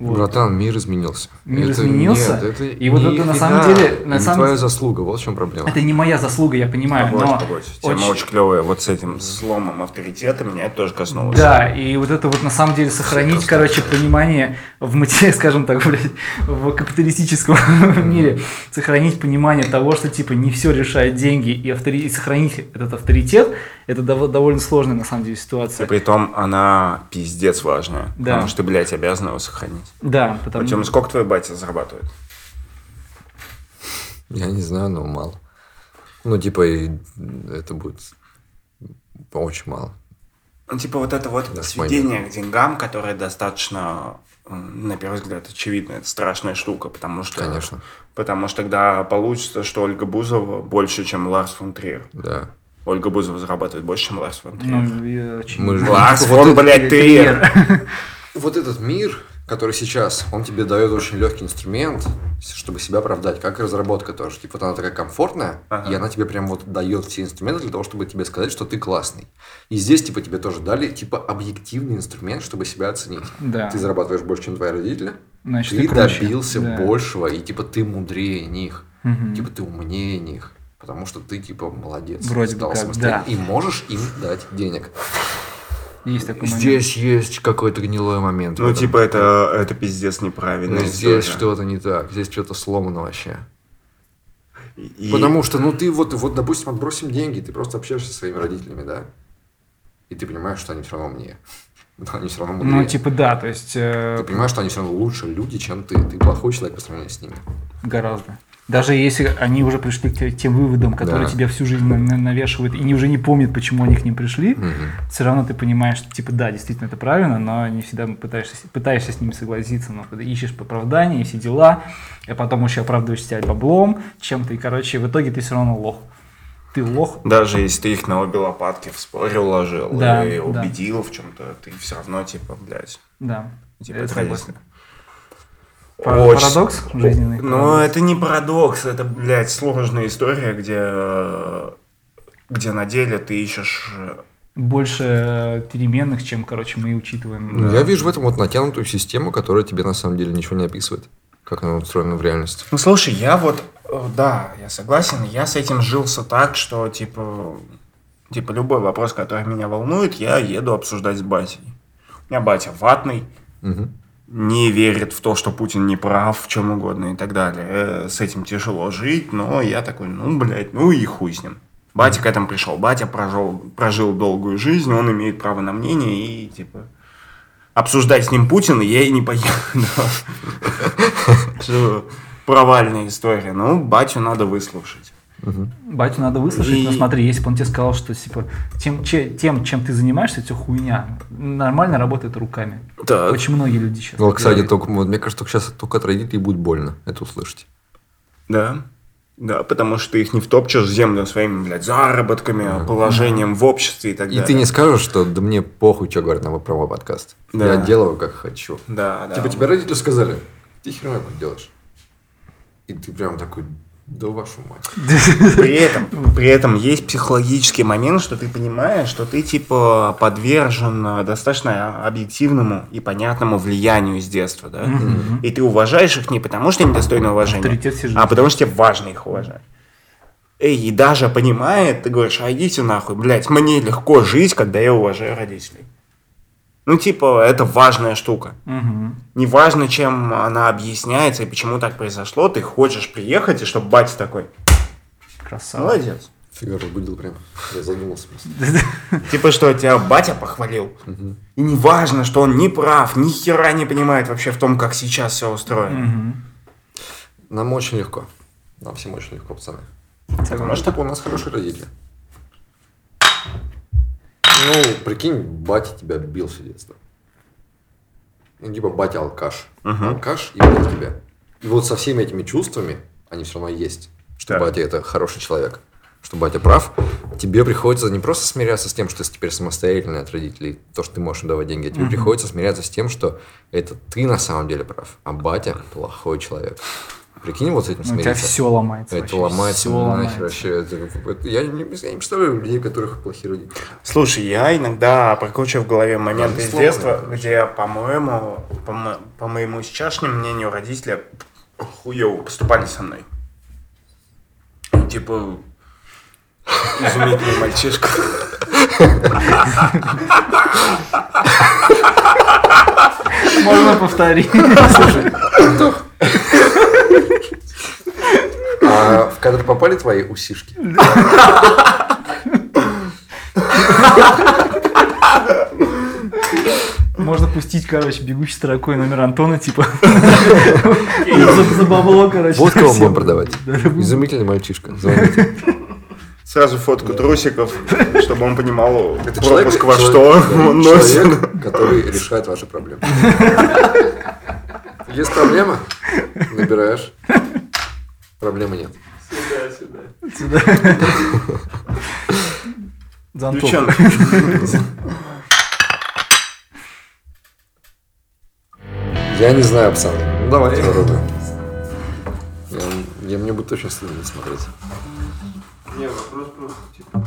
Вот. Братан, мир изменился. Мир Это- изменился? Нет, это И вот не это на самом деле- на не самом- твоя заслуга. Вот в чем проблема. Это не моя заслуга, я понимаю, Погодь, но погодь. Тема очень- очень клевая. Вот с этим сломом авторитета меня это тоже коснулось. Да, и вот это вот на самом деле сохранить, короче, понимание в материале, скажем так, блядь, в капиталистическом мире, сохранить понимание того, что типа не все решает деньги, и, автори- и сохранить этот авторитет, это дов- довольно сложная на самом деле И ситуация. притом она пиздец важная. Да. Потому что ты, блядь, обязан его сохранить. Да, потому Артем, сколько твой батя зарабатывает? Я не знаю, но мало. Ну, типа, и это будет очень мало. Ну, типа вот это вот Да, сведение к деньгам, которое достаточно, на первый взгляд, очевидно, это страшная штука, потому что... Конечно. Потому что тогда получится, что Ольга Бузова больше, чем Ларс фон Триер. Да. Ольга Бузова зарабатывает больше, чем Ларс фон Триер. Ну, очевидно. Мы Ларс фон, блядь, Триер. Вот этот мир, который сейчас, он тебе дает очень легкий инструмент, чтобы себя оправдать, как и разработка тоже. Типа вот она такая комфортная, Ага. и она тебе прям вот дает все инструменты для того, чтобы тебе сказать, что ты классный. И здесь, типа, тебе тоже дали, типа, объективный инструмент, чтобы себя оценить. Да. Ты зарабатываешь больше, чем твои родители, Значит, ты круче. добился Да. большего, и, типа, ты мудрее них, Мгм. типа, ты умнее них. Потому что ты, типа, молодец. Вроде бы стал как, да. И можешь им дать денег. Есть такой момент. Здесь есть какой-то гнилой момент. Ну, типа, это, это пиздец неправильно. Ну, здесь что-то не так, здесь что-то сломано вообще. Потому что, ну, ты вот, вот, допустим, отбросим деньги, ты просто общаешься со своими родителями, да? И ты понимаешь, что они все равно мне. Но они все равно мудрее. Ну, типа, да, то есть э, Ты понимаешь, что они все равно лучше люди, чем ты. Ты плохой человек по сравнению с ними. гораздо. Даже если они уже пришли к те- тем выводам, которые Да. тебя всю жизнь на- на- навешивают, и не, уже не помнят, почему они к ним пришли, Мгм. все равно ты понимаешь, что, типа, да, действительно это правильно, но не всегда пытаешься, пытаешься с ними согласиться, но когда ищешь оправдания и все дела, а потом еще оправдываешь себя баблом, чем-то, и, короче, в итоге ты все равно лох. Ты лох, Даже если ты их на обе лопатки в споре уложил Да, и да. убедил в чем-то, ты все равно, типа, блядь, да. типа, это. Пара- Очень- Парадокс жизненный. Ну, парадокс. это не парадокс, это, блядь, сложная история, где, где на деле ты ищешь... э, Больше э, переменных, чем, короче, мы учитываем. Ну, Я вижу в этом вот натянутую систему, которая тебе на самом деле ничего не описывает. Как она устроена в реальности. Ну, слушай, я вот, э, да, я согласен, я с этим жился так, что, типа, типа, любой вопрос, который меня волнует, я еду обсуждать с батей. У меня батя ватный, Мгм. Не верит в то, что Путин не прав в чем угодно и так далее. Э, С этим тяжело жить, но я такой, ну, блядь, ну и хуй с ним. Батя к этому пришел. Батя прожил, прожил долгую жизнь, он имеет право на мнение и, типа, обсуждать с ним Путина я и не поеду. Провальная история. Ну, батю надо выслушать. Батю надо выслушать, И- но смотри, если бы он тебе сказал, что типа тем, че- тем чем ты занимаешься, это хуйня. Нормально работает руками. Так. Очень многие люди сейчас. Ну, кстати, только, вот, мне кажется, только сейчас только от родителей будет больно это услышать. Да. Да, потому что ты их не втопчешь в землю своими, блядь, заработками, положением в обществе и так И далее. ты не скажешь, что да мне похуй, что говорят на про мой подкаст. Да. Я делаю, как хочу. Да, да. Типа тебе родители сказали, ты херня делаешь. И ты прям такой, Да вашу мать. При этом, при этом есть психологический момент, что ты понимаешь, что ты типа подвержен э, достаточно объективному и понятному влиянию с детства, да? И ты уважаешь их не потому, что они достойны уважения, а потому что тебе важно их уважать. Эй, и даже понимает, ты говоришь, а идите нахуй, блядь, мне легко жить, когда я уважаю родителей. Ну, типа, это важная штука. Мгм. Неважно, чем она объясняется и почему так произошло, ты хочешь приехать, и чтобы батя такой, Красава. молодец. Фигаро будил прям. Я задумался просто. Типа, что тебя батя похвалил. И не важно, что он не прав, ни хера не понимает вообще в том, как сейчас все устроено. Нам очень легко. Нам всем очень легко, пацаны. Потому что типа, у нас хорошие родители. Ну, прикинь, батя тебя бил все детство. Ну, типа батя алкаш. Алкаш и бил тебя. И вот со всеми этими чувствами, они все равно есть, что Так. батя это хороший человек, что батя прав, тебе приходится не просто смиряться с тем, что ты теперь самостоятельный от родителей, то, что ты можешь давать деньги, а тебе приходится смиряться с тем, что это ты на самом деле прав, а батя плохой человек. Прикинь, вот с этим Ну, У тебя все ломается. Это вообще, ломается всё нахер ломается. вообще. Это- это- я, не, я не представляю людей, у которых плохие родители. Слушай, я иногда прокручиваю в голове моменты Да, из детства, где, по-моему, по, мо- по моему сейчасшнему мнению, родители хуево поступали со мной. Типа, изумительный мальчишка. Можно повторить. А в кадр попали твои усишки? Можно пустить, короче, бегущей строкой номер Антона, типа. За бабло, короче. Вот кого будем продавать. Изумительный мальчишка. Звоните. Сразу фотку трусиков, чтобы он понимал Это пропуск во что он носит. Который решает ваши проблемы. Есть проблема? Набираешь. Проблемы нет. Сюда, сюда. Антона. Девчонки, Я не знаю, пацаны. Ну давайте попробуем. Я, я- мне будет очень стыдно смотреть. Не, вопрос просто, типа,